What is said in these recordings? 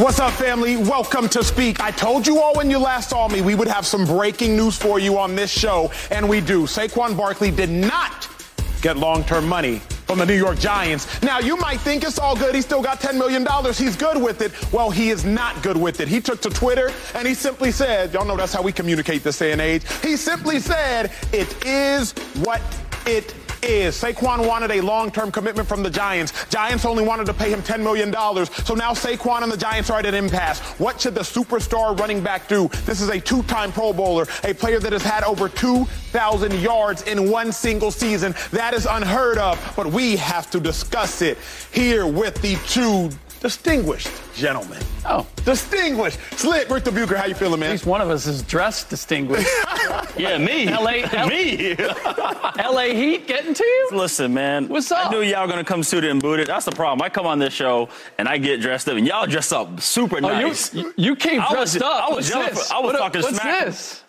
What's up, family? Welcome to Speak. I told you all when you last saw me we would have some breaking news for you on this show, and we do. Saquon Barkley did not get long-term money from the New York Giants. Now, you might think it's all good. He still got $10 million. He's good with it. Well, he is not good with it. He took to Twitter and he simply said, y'all know that's how we communicate this day and age. He simply said, it is what it is Saquon wanted a long-term commitment from the Giants. Giants only wanted to pay him $10 million. So now Saquon and the Giants are at an impasse. What should the superstar running back do? This is a two-time Pro Bowler, a player that has had over 2,000 yards in one single season. That is unheard of, but we have to discuss it here with the two distinguished gentlemen. Oh. Distinguished. Slick, Rick the Bucher, how you feeling, man? At least one of us is dressed distinguished. yeah, me. LA, L- me. LA Heat getting to you? Listen, man. What's up? I knew y'all gonna come suited and booted. That's the problem. I come on this show and I get dressed up, and y'all dress up super Oh, nice. you, you came I was- dressed up. I was What's yelling this? for- I was What- talking What's smack. this?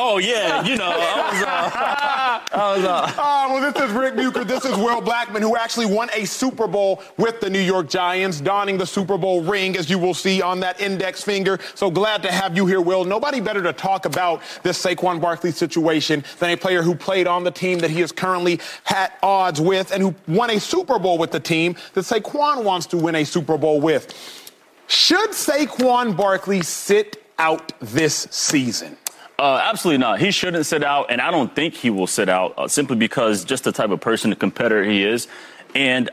Oh yeah, you know. I was, uh, I was, uh, Ah, well, this is Rick Bucher. This is Will Blackmon, who actually won a Super Bowl with the New York Giants, donning the Super Bowl ring, as you will see on that index finger. So glad to have you here, Will. Nobody better to talk about this Saquon Barkley situation than a player who played on the team that he is currently at odds with and who won a Super Bowl with the team that Saquon wants to win a Super Bowl with. Should Saquon Barkley sit out this season? Uh, absolutely not. He shouldn't sit out, and I don't think he will sit out uh, simply because just the type of person, the competitor he is. And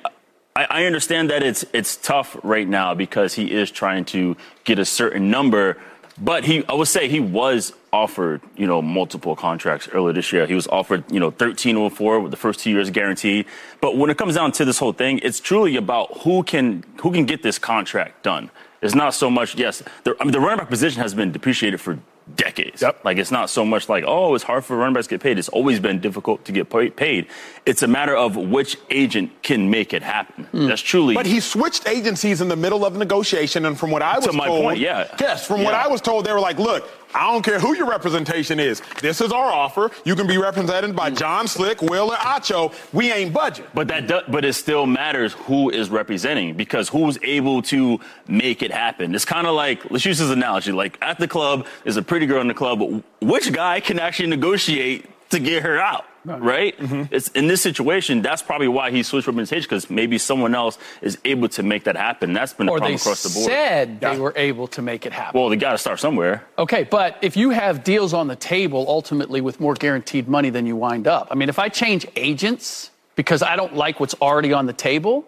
I, I understand that it's it's tough right now because he is trying to get a certain number. But he, I would say, he was offered, you know, multiple contracts earlier this year. He was offered, you know, 1304 with the first two years guaranteed. But when it comes down to this whole thing, it's truly about who can who can get this contract done. It's not so much, yes, the, I mean, the running back position has been depreciated for decades. Yep. Like it's not so much like, oh, it's hard for running backs to get paid. It's always been difficult to get paid. It's a matter of which agent can make it happen. Hmm. That's truly. But he switched agencies in the middle of negotiation, and from what I was To my told, point, yeah. yes, from what I was told, they were like, "Look, I don't care who your representation is. This is our offer. You can be represented by John Slick, Will, or Acho. We ain't budget." But that, do, but it still matters who is representing because who's able to make it happen. It's kind of like let's use this analogy. Like at the club, there's a pretty girl in the club. Which guy can actually negotiate to get her out? Right? Mm-hmm. It's in this situation. That's probably why he switched representation because maybe someone else is able to make that happen. That's been a Or problem across the board. said Yeah. they were able to make it happen. well, they got to start somewhere. Okay, but if you have deals on the table ultimately with more guaranteed money than you wind up, I mean, if I change agents because I don't like what's already on the table,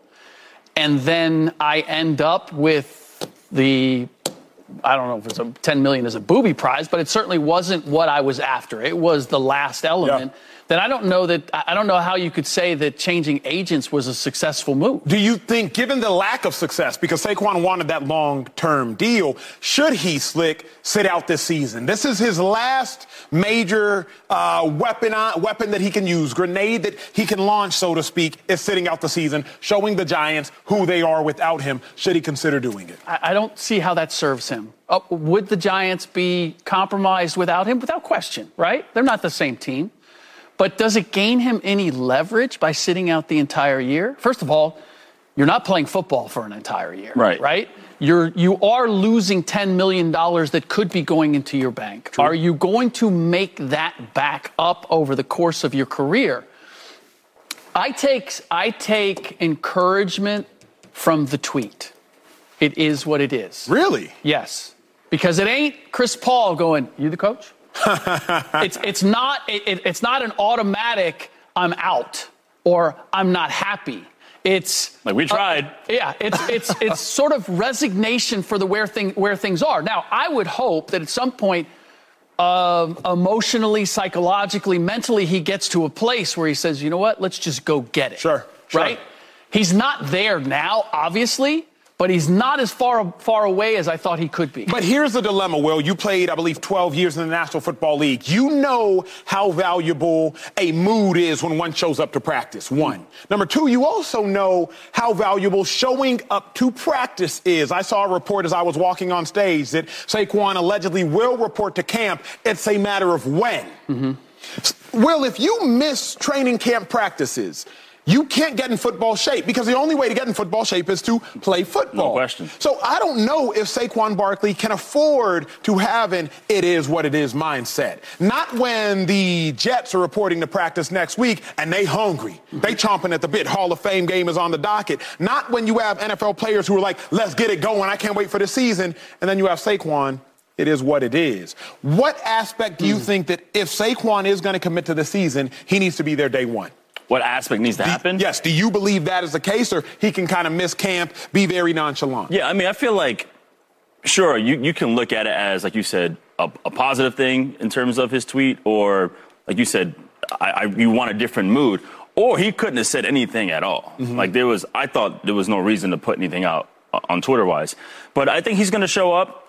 and then I end up with the I don't know if it's a 10 million as a booby prize, but it certainly wasn't what I was after. It was the last element. Then I don't know that I I don't know how you could say that changing agents was a successful move. Do you think, given the lack of success, because Saquon wanted that long-term deal, should he, Slick, sit out this season? This is his last major uh, weapon, uh, weapon that he can use, grenade that he can launch, so to speak, is sitting out the season, showing the Giants who they are without him. Should he consider doing it? I, I don't see how that serves him. Uh, would the Giants be compromised without him? Without question, right? They're not the same team. But does it gain him any leverage by sitting out the entire year? First of all, you're not playing football for an entire year, Right. Right? You're you are losing ten million dollars that could be going into your bank. Are you going to make that back up over the course of your career? I take I take encouragement from the tweet. It is what it is. Really? Yes, because it ain't Chris Paul going. You the coach? it's it's not it- it's not an automatic. I'm out or I'm not happy. It's Like we tried. yeah, it's it's it's sort of resignation for the where thing where things are. Now, I would hope that at some point, um, emotionally, psychologically, mentally, he gets to a place where he says, "You know what? Let's just go get it." Sure, sure. Right? He's not there now, obviously, but he's not as far far away as I thought he could be. But here's the dilemma, Will. You played, I believe, 12 years in the National Football League. You know how valuable a mood is when one shows up to practice, one. Number two, you also know how valuable showing up to practice is. I saw a report as I was walking on stage that Saquon allegedly will report to camp. It's a matter of when. Mm-hmm. Will, if you miss training camp practices, you can't get in football shape because the only way to get in football shape is to play football. No question. So I don't know if Saquon Barkley can afford to have an it is what it is mindset. Not when the Jets are reporting to practice next week and they hungry. They chomping at the bit. Hall of Fame game is on the docket. Not when you have NFL players who are like, let's get it going. I can't wait for the season. And then you have Saquon it is what it is. What aspect do you mm. think that if Saquon is going to commit to the season, he needs to be there day one? What aspect needs to do, happen. Yes. Do you believe that is the case, or he can kind of miss camp, be very nonchalant? Yeah, I mean, I feel like, sure, you, you can look at it as, like you said, a, a positive thing in terms of his tweet, or, like you said, I, I, you want a different mood. Or he couldn't have said anything at all. Mm-hmm. Like, there was, I thought there was no reason to put anything out uh, on Twitter wise. But I think he's going to show up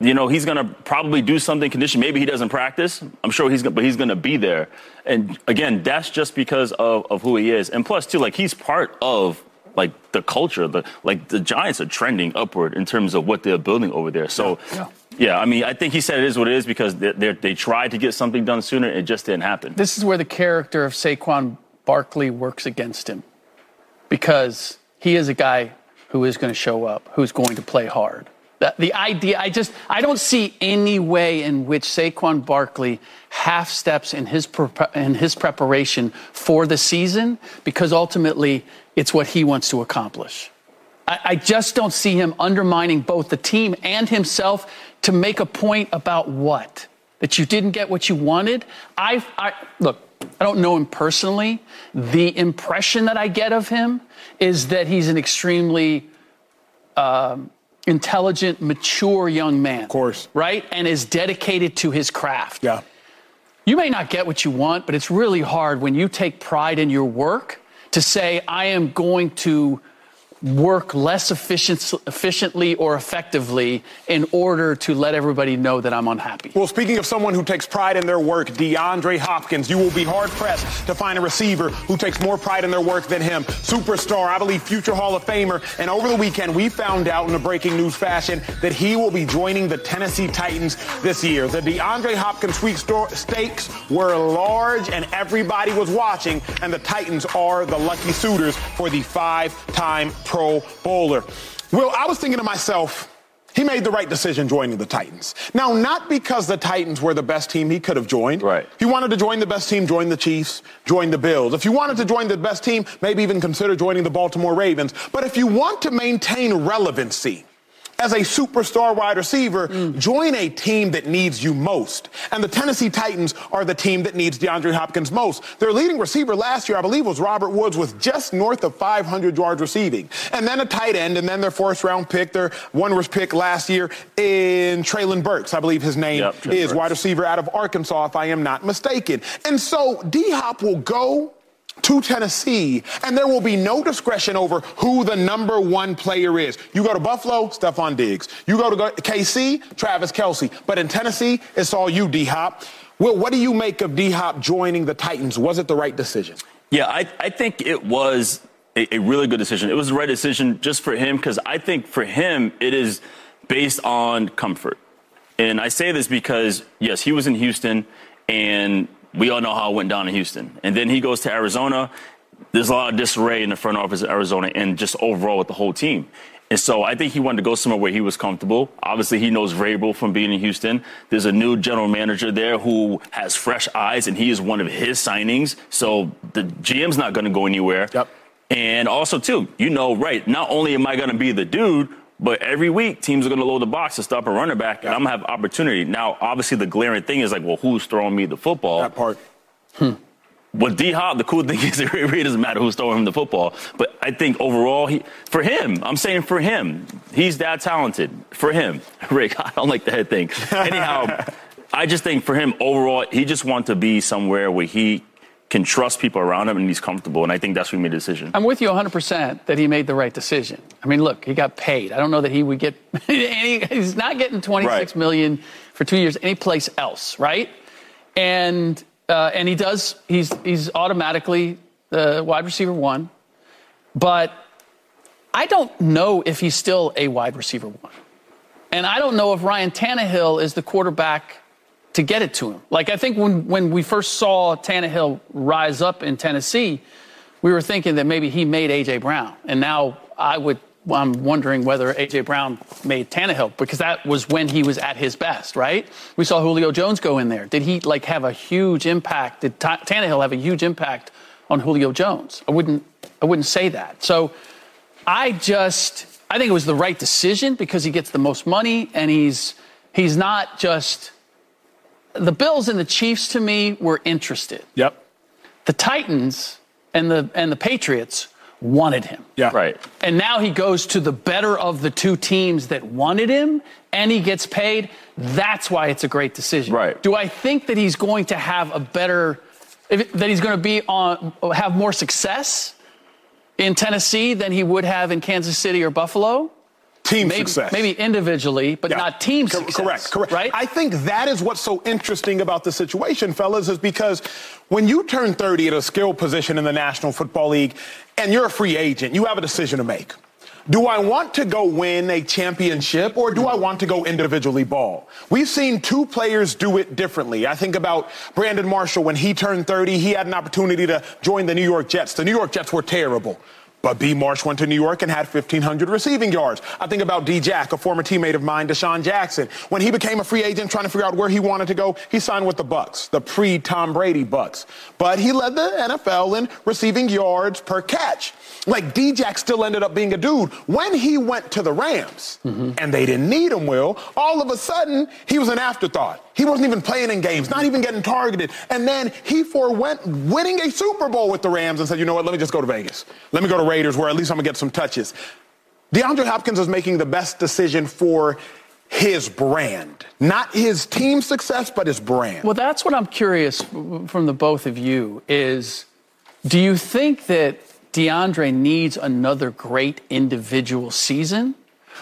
you know, he's going to probably do something condition. Maybe he doesn't practice. I'm sure he's, but he's going to be there. And again, that's just because of, of who he is. And plus, too, like he's part of like the culture. The like the Giants are trending upward in terms of what they're building over there. So, yeah, yeah. yeah I mean, I think he said it is what it is because they they tried to get something done sooner. It just didn't happen. This is where the character of Saquon Barkley works against him because he is a guy who is going to show up, who's going to play hard the, idea, I just, I don't see any way in which Saquon Barkley half steps in his, in his preparation for the season because ultimately it's what he wants to accomplish. I, I just don't see him undermining both the team and himself to make a point about what? That you didn't get what you wanted? I, I look, I don't know him personally. The impression that I get of him is that he's an extremely um, intelligent, mature young man. Of course. Right? And is dedicated to his craft. Yeah. You may not get what you want, but it's really hard when you take pride in your work to say, I am going to work less efficient, efficiently or effectively in order to let everybody know that I'm unhappy. Well, speaking of someone who takes pride in their work, DeAndre Hopkins, you will be hard pressed to find a receiver who takes more pride in their work than him. Superstar, I believe future Hall of Famer. And over the weekend, we found out in a breaking news fashion that he will be joining the Tennessee Titans this year. The DeAndre Hopkins stakes were large and everybody was watching, and the Titans are the lucky suitors for the five-time Pro Bowler. Well, I was thinking to myself, he made the right decision joining the Titans. Now, not because the Titans were the best team he could have joined. Right. If you wanted to join the best team, join the Chiefs, join the Bills. If you wanted to join the best team, maybe even consider joining the Baltimore Ravens. But if you want to maintain relevancy, as a superstar wide receiver, mm. join a team that needs you most. And the Tennessee Titans are the team that needs DeAndre Hopkins most. Their leading receiver last year, I believe, was Robert Woods with just north of 500 yards receiving. And then a tight end, and then their first round pick, their one was pick last year in Treylon Burks, I believe his name yep, is, Burks. wide receiver out of Arkansas, if I am not mistaken. And so D Hop will go to Tennessee, and there will be no discretion over who the number one player is. You go to Buffalo, Stefon Diggs. You go to KC, Travis Kelce. But in Tennessee, it's all you, D Hop. Will, what do you make of D Hop joining the Titans? Was it the right decision? Yeah, I, I think it was a, a really good decision. It was the right decision just for him because I think for him, it is based on comfort. And I say this because, yes, he was in Houston and we all know how it went down in Houston. And then he goes to Arizona. There's a lot of disarray in the front office of Arizona and just overall with the whole team. And so I think he wanted to go somewhere where he was comfortable. Obviously, he knows Vrabel from being in Houston. There's a new general manager there who has fresh eyes, and he is one of his signings. So the GM's not going to go anywhere. Yep. And also, too, you know, right, not only am I going to be the dude, but every week, teams are going to load the box to stop a running back, and I'm going to have opportunity. Now, obviously, the glaring thing is like, well, who's throwing me the football? That part. Hmm. But D Hop, the cool thing is it really doesn't matter who's throwing him the football. But I think overall, he, for him, I'm saying for him, he's that talented. For him, Rick, I don't like the head thing. Anyhow, I just think for him overall, he just wants to be somewhere where he can trust people around him and he's comfortable. And I think that's where he made the decision. I'm with you 100% that he made the right decision. I mean, look, he got paid. I don't know that he would get any, he's not getting twenty six right. million for two years anyplace else, right? And, uh, and he does, he's, he's automatically the wide receiver one. But I don't know if he's still a wide receiver one. And I don't know if Ryan Tannehill is the quarterback to get it to him. Like I think when when we first saw Tannehill rise up in Tennessee, we were thinking that maybe he made A.J. Brown. And now I would, I'm wondering whether A.J. Brown made Tannehill because that was when he was at his best, right? We saw Julio Jones go in there. Did he like have a huge impact? Did T- Tannehill have a huge impact on Julio Jones? I wouldn't, I wouldn't say that. So I just, I think it was the right decision because he gets the most money and he's, he's not just, the Bills and the Chiefs to me were interested. Yep. The Titans and the and the Patriots wanted him. Yeah. Right. And now he goes to the better of the two teams that wanted him and he gets paid. That's why it's a great decision. Right. Do I think that he's going to have a better if, that he's going to be on have more success in Tennessee than he would have in Kansas City or Buffalo? Team Maybe, success. maybe individually, but Yeah. not team Co- success. Correct, correct. Right? I think that is what's so interesting about the situation, fellas, is because when you turn 30 at a skilled position in the National Football League and you're a free agent, you have a decision to make. Do I want to go win a championship or do I want to go individually ball? We've seen two players do it differently. I think about Brandon Marshall when he turned 30, he had an opportunity to join the New York Jets. The New York Jets were terrible. But B. Marsh went to New York and had 1,500 receiving yards. I think about D. Jack, a former teammate of mine, DeSean Jackson. When he became a free agent trying to figure out where he wanted to go, he signed with the Bucks, the pre-Tom Brady Bucks. But he led the NFL in receiving yards per catch. Like D. Jack still ended up being a dude. When he went to the Rams mm-hmm. and they didn't need him, Will, all of a sudden he was an afterthought. He wasn't even playing in games, not even getting targeted. And then he forewent winning a Super Bowl with the Rams and said, you know what, let me just go to Vegas. Let me go to Raiders where at least I'm going to get some touches. DeAndre Hopkins is making the best decision for his brand. Not his team success, but his brand. Well, that's what I'm curious from the both of you is do you think that DeAndre needs another great individual season?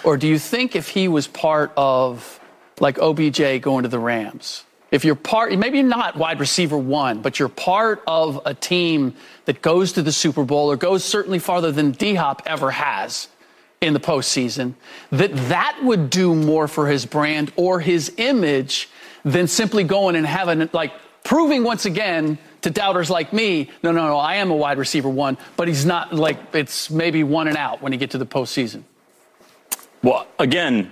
Or do you think if he was part of like OBJ going to the Rams, if you're part, maybe not wide receiver one, but you're part of a team that goes to the Super Bowl or goes certainly farther than D Hop ever has in the postseason, that that would do more for his brand or his image than simply going and having like proving once again to doubters like me, no, no, no, I am a wide receiver one, but he's not like it's maybe one and out when you get to the postseason. Well, again,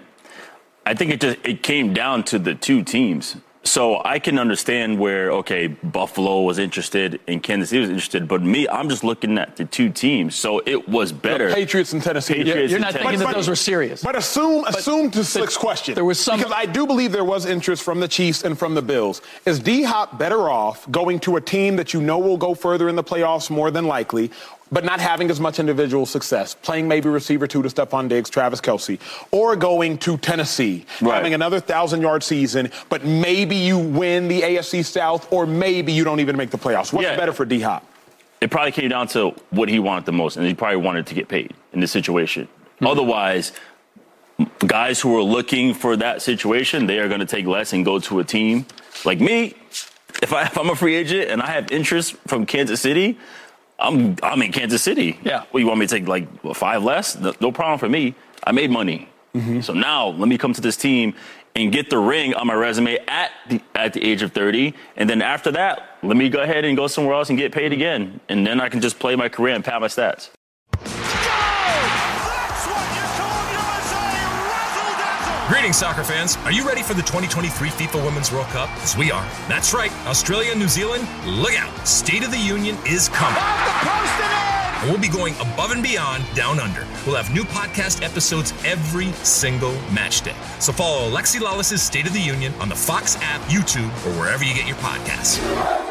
I think it just it came down to the two teams. So I can understand where okay, Buffalo was interested and Kansas City was interested, but me, I'm just looking at the two teams. So it was better. Patriots and Tennessee. Patriots You're and not Tennessee. thinking that But- those were serious. But assume, assume to Slick's question. there was some- because I do believe there was interest from the Chiefs and from the Bills. Is D Hop better off going to a team that you know will go further in the playoffs more than likely, but not having as much individual success, playing maybe receiver two to Stefon Diggs, Travis Kelce, or going to Tennessee, Right. having another thousand yard season, but maybe you win the AFC South, or maybe you don't even make the playoffs? What's Yeah. better for D Hop? it probably came down to what he wanted the most, and he probably wanted to get paid in this situation. Mm-hmm. Otherwise, guys who are looking for that situation, they are going to take less and go to a team like me. If, I, if I'm a free agent and I have interest from Kansas City, I'm I'm in Kansas City. Yeah. Well, you want me to take like what, five less? No, no problem for me. I made money. Mm-hmm. So now let me come to this team and get the ring on my resume at the at the age of 30, and then after that, let me go ahead and go somewhere else and get paid again, and then I can just play my career and pad my stats. Greetings, soccer fans. Are you ready for the 2023 FIFA Women's World Cup? As we are. That's right. Australia and New Zealand, look out. State of the Union is coming. Off the post and in. And we'll be going above and beyond down under. We'll have new podcast episodes every single match day. So follow Alexi Lalas's State of the Union on the Fox app, YouTube, or wherever you get your podcasts.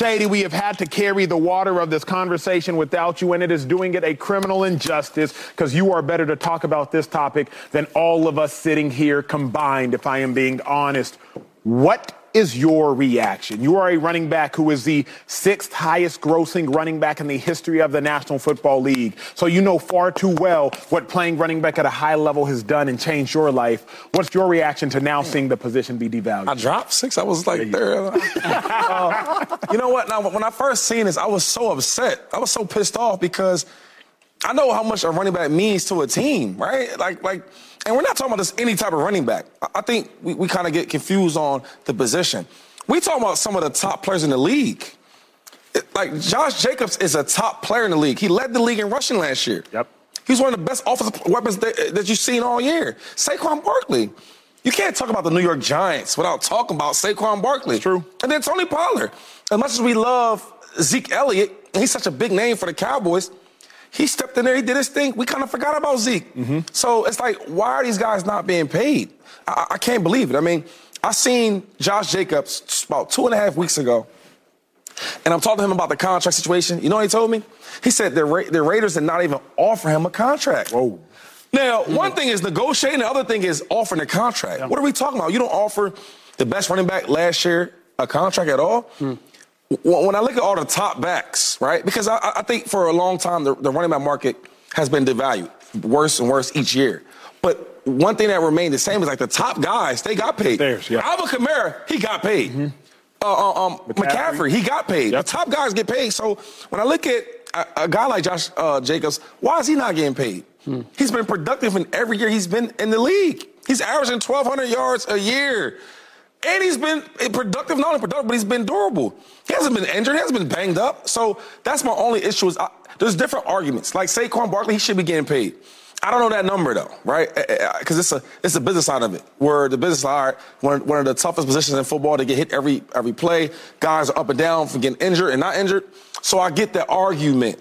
Shady, we have had to carry the water of this conversation without you, and it is doing it a criminal injustice because you are better to talk about this topic than all of us sitting here combined, if I am being honest. What is your reaction? You are a running back who is the sixth highest grossing running back in the history of the National Football League. So you know far too well what playing running back at a high level has done and changed your life. What's your reaction to now seeing the position be devalued? I dropped six. I was like third. Uh, you know what? Now, when I first seen this, I was so upset. I was so pissed off because I know how much a running back means to a team, right? Like, like, and we're not talking about this any type of running back. I, I think we, we kind of get confused on the position. We talking about some of the top players in the league. it- like Josh Jacobs is a top player in the league. He led the league in rushing last year. Yep. He's one of the best offensive weapons that, that you've seen all year. Saquon Barkley. You can't talk about the New York Giants without talking about Saquon Barkley. It's true. And then Tony Pollard. As much as we love Zeke Elliott, and he's such a big name for the Cowboys, he stepped in there, he did his thing. We kind of forgot about Zeke. Mm-hmm. So it's like, why are these guys not being paid? I, I can't believe it. I mean, I seen Josh Jacobs about two and a half weeks ago, and I'm talking to him about the contract situation. You know what he told me? He said the, Ra- the Raiders did not even offer him a contract. Whoa. Now, one thing is negotiating, the other thing is offering a contract. What are we talking about? You don't offer the best running back last year a contract at all? Hmm. When I look at all the top backs, right? Because I, I think for a long time the, the running back market has been devalued, worse and worse each year. But one thing that remained the same is like the top guys, they got paid. Yeah. Alvin Kamara, he got paid. Uh, uh, um, McCaffrey. McCaffrey. he got paid. Yep. The top guys get paid. So when I look at a, a guy like Josh uh, Jacobs, why is he not getting paid? He's been productive in every year he's been in the league. He's averaging 1,200 yards a year. And he's been productive, not only productive, but he's been durable. He hasn't been injured. He hasn't been banged up. So that's my only issue. Is I, there's different arguments. Like Saquon Barkley, he should be getting paid. I don't know that number though, right? Because it's a it's a business side of it. Where the business side, one one of the toughest positions in football to get hit every every play. Guys are up and down from getting injured and not injured. So I get that argument.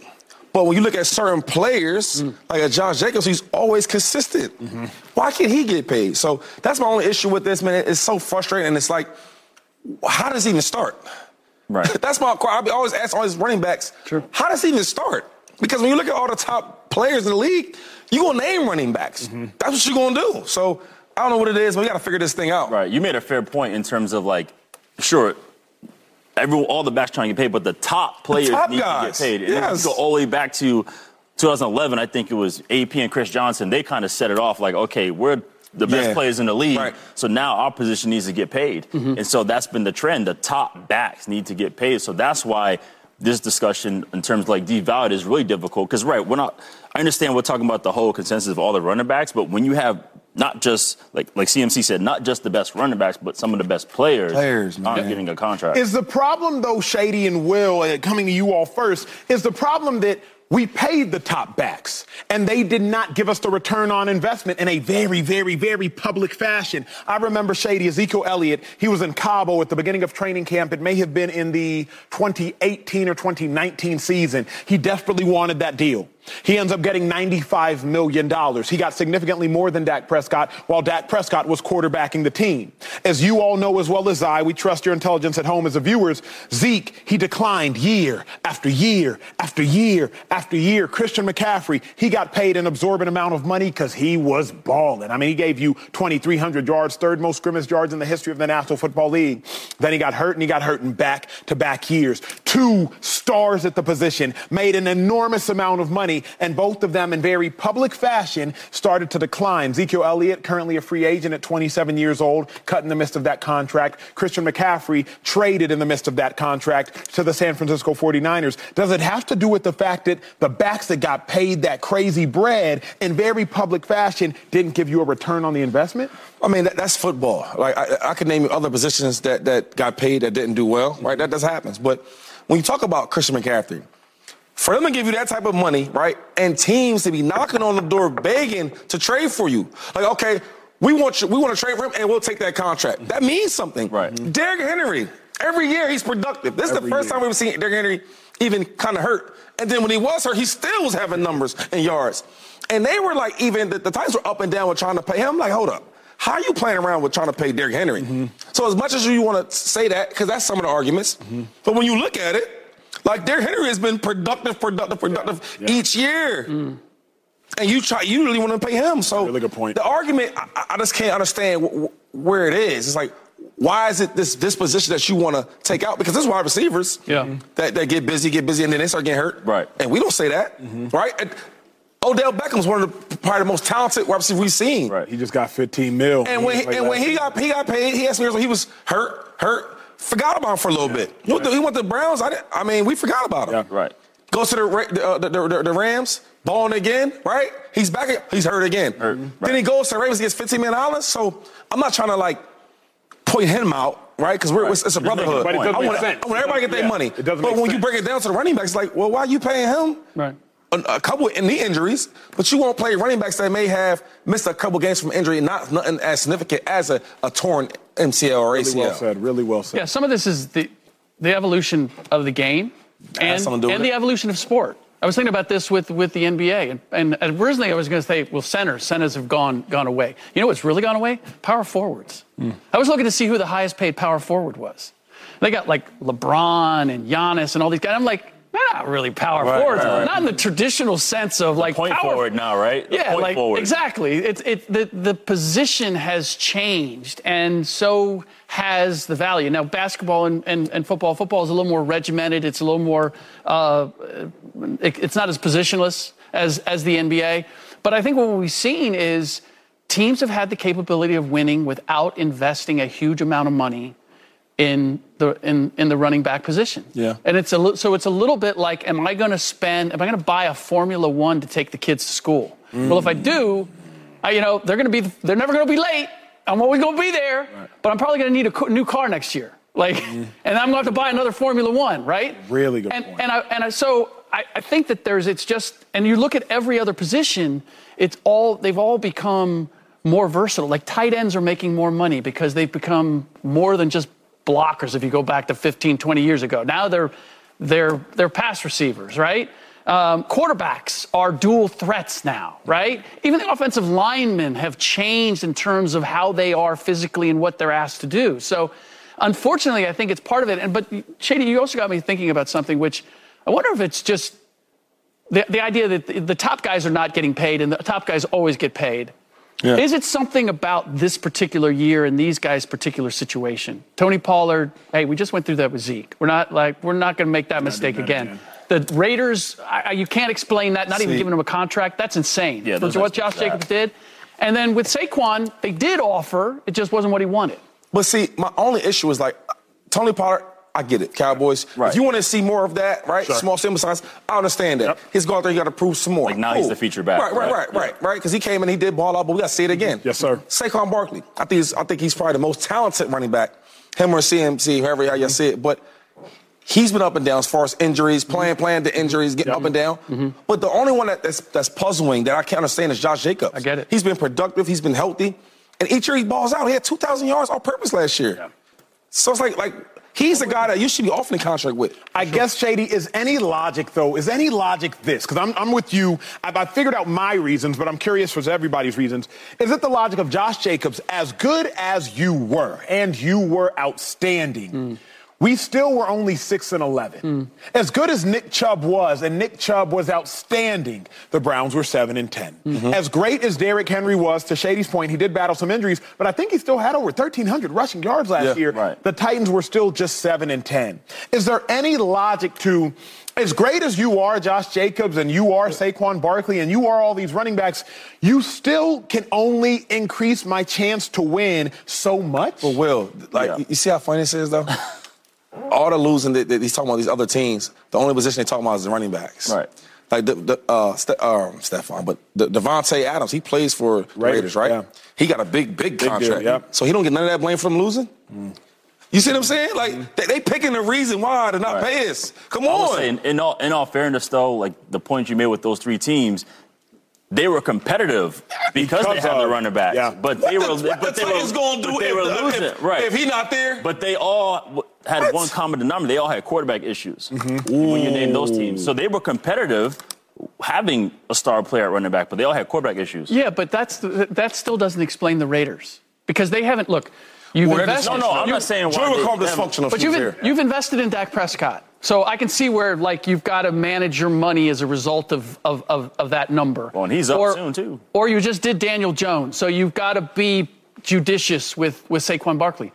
But when you look at certain players, mm. like a Josh Jacobs, he's always consistent. Mm-hmm. Why can't he get paid? So that's my only issue with this, man. It's so frustrating. And it's like, how does he even start? Right. that's my question. I always ask all these running backs, Sure. how does he even start? Because when you look at all the top players in the league, you're gonna name running backs. Mm-hmm. That's what you're gonna do. So I don't know what it is, but we gotta figure this thing out. Right. You made a fair point in terms of like, sure, everyone, all the backs trying to get paid, but the top players top need to get paid. Yes. you go all the way back to 2011, I think it was AP and Chris Johnson. They kind of set it off like, okay, we're the best Yeah. players in the league, Right. so now our position needs to get paid. Mm-hmm. And so that's been the trend. The top backs need to get paid. So that's why this discussion in terms of like devalued is really difficult because right, we're not. I understand we're talking about the whole consensus of all the running backs, but when you have not just like like CMC said, not just the best running backs, but some of the best players, Players, aren't man. getting a contract. Is the problem, though, Shady and Will, uh, coming to you all first, is the problem that we paid the top backs and they did not give us the return on investment in a very, very, very public fashion. I remember Shady Ezekiel Elliott. He was in Cabo at the beginning of training camp. It may have been in the 2018 or 2019 season. He desperately wanted that deal. He ends up getting $95 million. He got significantly more than Dak Prescott while Dak Prescott was quarterbacking the team. As you all know as well as I, we trust your intelligence at home as the viewers. Zeke, he declined year after year after year after year. Christian McCaffrey, he got paid an absorbent amount of money because he was balling. I mean, he gave you 2,300 yards, third most scrimmage yards in the history of the National Football League. Then he got hurt and he got hurt in back to back years. Two stars at the position made an enormous amount of money, and both of them in very public fashion started to decline. Ezekiel Elliott, currently a free agent at 27 years old, cut in the midst of that contract. Christian McCaffrey traded in the midst of that contract to the San Francisco 49ers. Does it have to do with the fact that the backs that got paid that crazy bread in very public fashion didn't give you a return on the investment? I mean, that, that's football. Like I, I could name you other positions that, that got paid that didn't do well, right? That does happens. But when you talk about Christian McCaffrey, for them to give you that type of money, right, and teams to be knocking on the door begging to trade for you, like okay, we want you, we want to trade for him, and we'll take that contract. That means something, Right. Derrick Henry, every year he's productive. This is the first year. time we've seen Derrick Henry even kind of hurt. And then when he was hurt, he still was having numbers and yards. And they were like, even the, the Titans were up and down with trying to pay him. Like, hold up. How are you playing around with trying to pay Derrick Henry? Mm-hmm. So as much as you want to say that, because that's some of the arguments, Mm-hmm. but when you look at it, like Derrick Henry has been productive, productive, productive each year. And you try, you really want to pay him. So Really good point. the argument, I, I just can't understand wh- wh- where it is. It's like, why is it this disposition that you want to take out? Because there's wide receivers Yeah. Mm-hmm. that, that get busy, get busy, and then they start getting hurt. Right. And we don't say that, mm-hmm. right? And Odell Beckham's one of the probably the most talented wide receivers we've seen. Right. He just got 15 mil. And when he, and when he got he got paid, he had some years where he was hurt, hurt, forgot about him for a little bit. He went, to, he went to the Browns. I, didn't, I mean, we forgot about him. Yeah. right. Goes to the, Ra- the, uh, the, the, the Rams, balling again, right? He's back. He's hurt again. Hurt, Then he goes to the Ravens, gets 15 million dollars. So I'm not trying to like point him out, right? Because we're it's, it's a Just make a brotherhood. point. But it doesn't I make want, sense. I want everybody to get their Yeah, money. it doesn't but make when you sense. break it down to the running backs, it's like, well, why are you paying him? Right. A, a couple of knee injuries, but you won't play running backs that may have missed a couple games from injury, not nothing as significant as a, a torn MCL or ACL. Really well said. Really well said. Yeah, some of this is the the evolution of the game and, something to do and the it. evolution of sport. I was thinking about this with, with the NBA, and, and originally I was going to say, well, centers, centers have gone gone away. You know what's really gone away? Power forwards. Hmm. I was looking to see who the highest paid power forward was. They got like LeBron and Giannis and all these guys. I'm like, they're not really power Right, forwards, right, right. not in the traditional sense of like Point power forward now, right? The yeah, point like forward. exactly. It's it the the position has changed, and so has the value. Now, basketball and, and, and football. Football is a little more regimented. It's a little more. Uh, it, it's not as positionless as as the NBA. But I think what we've seen is teams have had the capability of winning without investing a huge amount of money in the in, in the running back position. Yeah. And it's a so it's a little bit like, am I going to spend? Am I going to buy a Formula One to take the kids to school? Mm. Well, if I do, I, you know, they're going to be they're never going to be late. I'm always going to be there, but I'm probably going to need a new car next year. Like, mm-hmm. and I'm going to have to buy another Formula One, right? Really good And, point. and I and I, so I, I think that there's it's just and you look at every other position, it's all they've all become more versatile. Like tight ends are making more money because they've become more than just blockers. If you go back to 15, 20 years ago, now they're they're they're pass receivers, right? Um, quarterbacks are dual threats now, right? Even the offensive linemen have changed in terms of how they are physically and what they're asked to do. So, unfortunately, I think it's part of it. And but Shady, you also got me thinking about something which I wonder if it's just the, the idea that the, the top guys are not getting paid and the top guys always get paid. Yeah. Is it something about this particular year and these guys' particular situation? Tony Pollard, hey, we just went through that with Zeke. We're not like we're not going to make that mistake that again. again. The Raiders, I, I- you can't explain that. Not even giving them a contract. That's insane. Yeah, For what Josh sad. Jacobs did. And then with Saquon, they did offer. It just wasn't what he wanted. But see, my only issue is like Tony Pollard. I get it, Cowboys. Right. If you want to see more of that, right? Sure. Small sample size. I understand that. Yep. He's going there. You got to prove some more. Like now he's the feature back, Right, right, right? right, right, right. Because he came and he did ball out, but we got to see it again. Yes, sir. Saquon Barkley. I think he's, I think he's probably the most talented running back. Him or CMC, however how you mm-hmm. see it, but. He's been up and down as far as injuries, mm-hmm. playing, playing to injuries, getting up and down. Mm-hmm. But the only one that, that's, that's puzzling that I can't understand is Josh Jacobs. I get it. He's been productive. He's been healthy. And each year he balls out. He had 2,000 yards on purpose last year. So it's like, like he's the guy that you should be offering in contract with. I guess, Shady, is any logic, though, is any logic this? Because I'm, I'm with you. I've, I've figured out my reasons, but I'm curious for everybody's reasons. Is it the logic of Josh Jacobs, as good as you were, and you were outstanding? Mm. We still were only 6 and 11. Hmm. As good as Nick Chubb was, and Nick Chubb was outstanding, the Browns were 7 and 10. Mm-hmm. As great as Derrick Henry was, to Shady's point, he did battle some injuries, but I think he still had over 1,300 rushing yards last Yeah, year. right. The Titans were still just 7 and 10. Is there any logic to as great as you are, Josh Jacobs, and you are Saquon Barkley, and you are all these running backs, you still can only increase my chance to win so much? But Will, like, Yeah. you see how funny this is, though? All the losing that, that he's talking about these other teams, the only position they talking about is the running backs. Right. Like the, the uh, Ste- uh, Stephon, but the, Davante Adams, he plays for the Raiders, Raiders, right? yeah. He got a big, big, deal, contract. yeah. So he don't get none of that blame for them losing. You see what I'm saying? Like they, they picking the reason why to not Right. pay us. Come on. say, in, in all in all fairness, though, like the point you made with those three teams, they were competitive because, they Because had the running backs. yeah. But What they the- were, what but the they were, gonna do but they if were losing, if- right? if he not there? But they all w- had What? one common denominator. They all had quarterback issues Mm-hmm. when you name those teams. So they were competitive, having a star player at running back, but they all had quarterback issues. Yeah, but that's the, that still doesn't explain the Raiders because they haven't. Look, you've Well, they're invested. No, no, I'm you- not saying Joey why would they call dysfunctional. But you've, was here. you've invested in Dak Prescott. So I can see where like you've got to manage your money as a result of, of, of, of that number. Well, and he's up or, soon, too. Or you just did Daniel Jones. So you've got to be judicious with, with Saquon Barkley.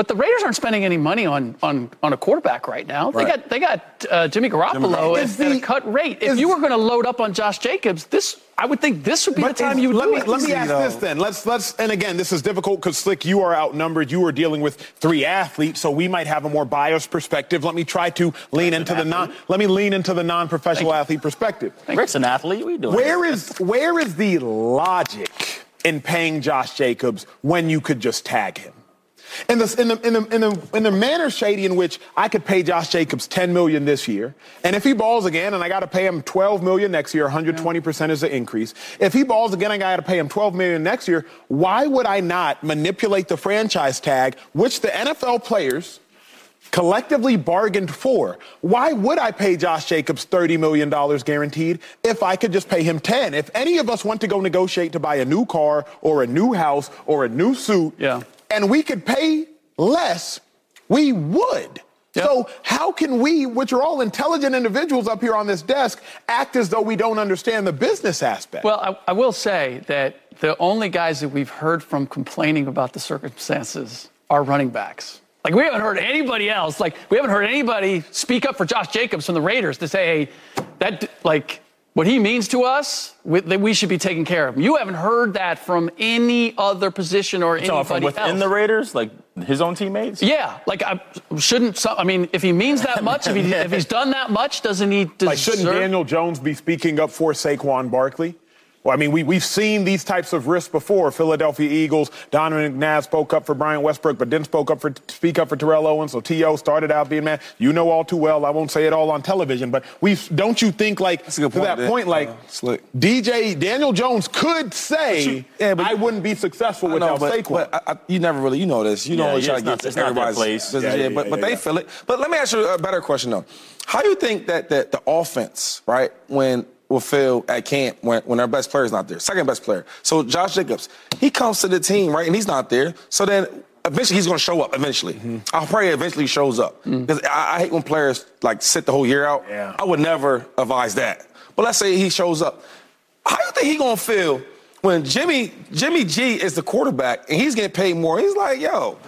But the Raiders aren't spending any money on, on, on a quarterback right now. They got they got uh, Jimmy Garoppolo Is at, at a cut rate. If is- you were going to load up on Josh Jacobs, this I would think this would be the time is- you would let do me, it. Let me Easy, ask though. this then. Let's let's and again, this is difficult because Slick, you are outnumbered. You are dealing with three athletes, so we might have a more biased perspective. Let me try to lean into the non. Let me lean into the non-professional athlete perspective. Rick's an athlete. What are you doing? Where is where is the logic in paying Josh Jacobs when you could just tag him? In the, in, the, in, the, in, the, in the manner, Shady, in which I could pay Josh Jacobs 10 million this year, and if he balls again and I got to pay him 12 million next year, 120% is the increase. If he balls again, I got to pay him 12 million next year. Why would I not manipulate the franchise tag, which the NFL players collectively bargained for. Why would I pay Josh Jacobs $30 million guaranteed if I could just pay him 10? If any of us want to go negotiate to buy a new car or a new house or a new suit, Yeah. And we could pay less, we would. Yeah. So how can we, which are all intelligent individuals up here on this desk, act as though we don't understand the business aspect? Well, I, I will say that the only guys that we've heard from complaining about the circumstances are running backs. Like we haven't heard anybody else. Like we haven't heard anybody speak up for Josh Jacobs from the Raiders to say, hey, that like what he means to us, we, that we should be taking care of him. You haven't heard that from any other position or So anybody from within else. the Raiders, like his own teammates. yeah, like I shouldn't. Some, I mean, if he means that much, if, he, if he's done that much, doesn't he deserve? Like, shouldn't Daniel Jones be speaking up for Saquon Barkley? Well, I mean, we, we've seen these types of risks before. Philadelphia Eagles, Donovan McNabb spoke up for Brian Westbrook, but didn't spoke up for, speak up for Terrell Owens. So T.O. started out being mad. You know all too well. I won't say it all on television, but we don't you think, like, That's to point, that Dan. point, like, Uh, slick. DJ Daniel Jones could say, yeah, but- I wouldn't be successful I without know, but, Saquon. but I, I, you never really, you know this. You Yeah, know, yeah, try it's to not- get to it's not their everybody's place. business. Yeah, Yeah, yeah, but, yeah, but yeah. they feel it. But let me ask you a better question though. How do you think that that the offense, right, when will feel at camp when, when their best player is not there, second best player. So Josh Jacobs, he comes to the team, right, and he's not there. So then eventually he's going to show up. Eventually, Mm-hmm. I'll pray eventually he shows up because I, I hate when players like sit the whole year out. Yeah. I would never advise that. But let's say he shows up. How do you think he gonna feel when Jimmy Jimmy G is the quarterback and he's getting paid more? He's like, yo,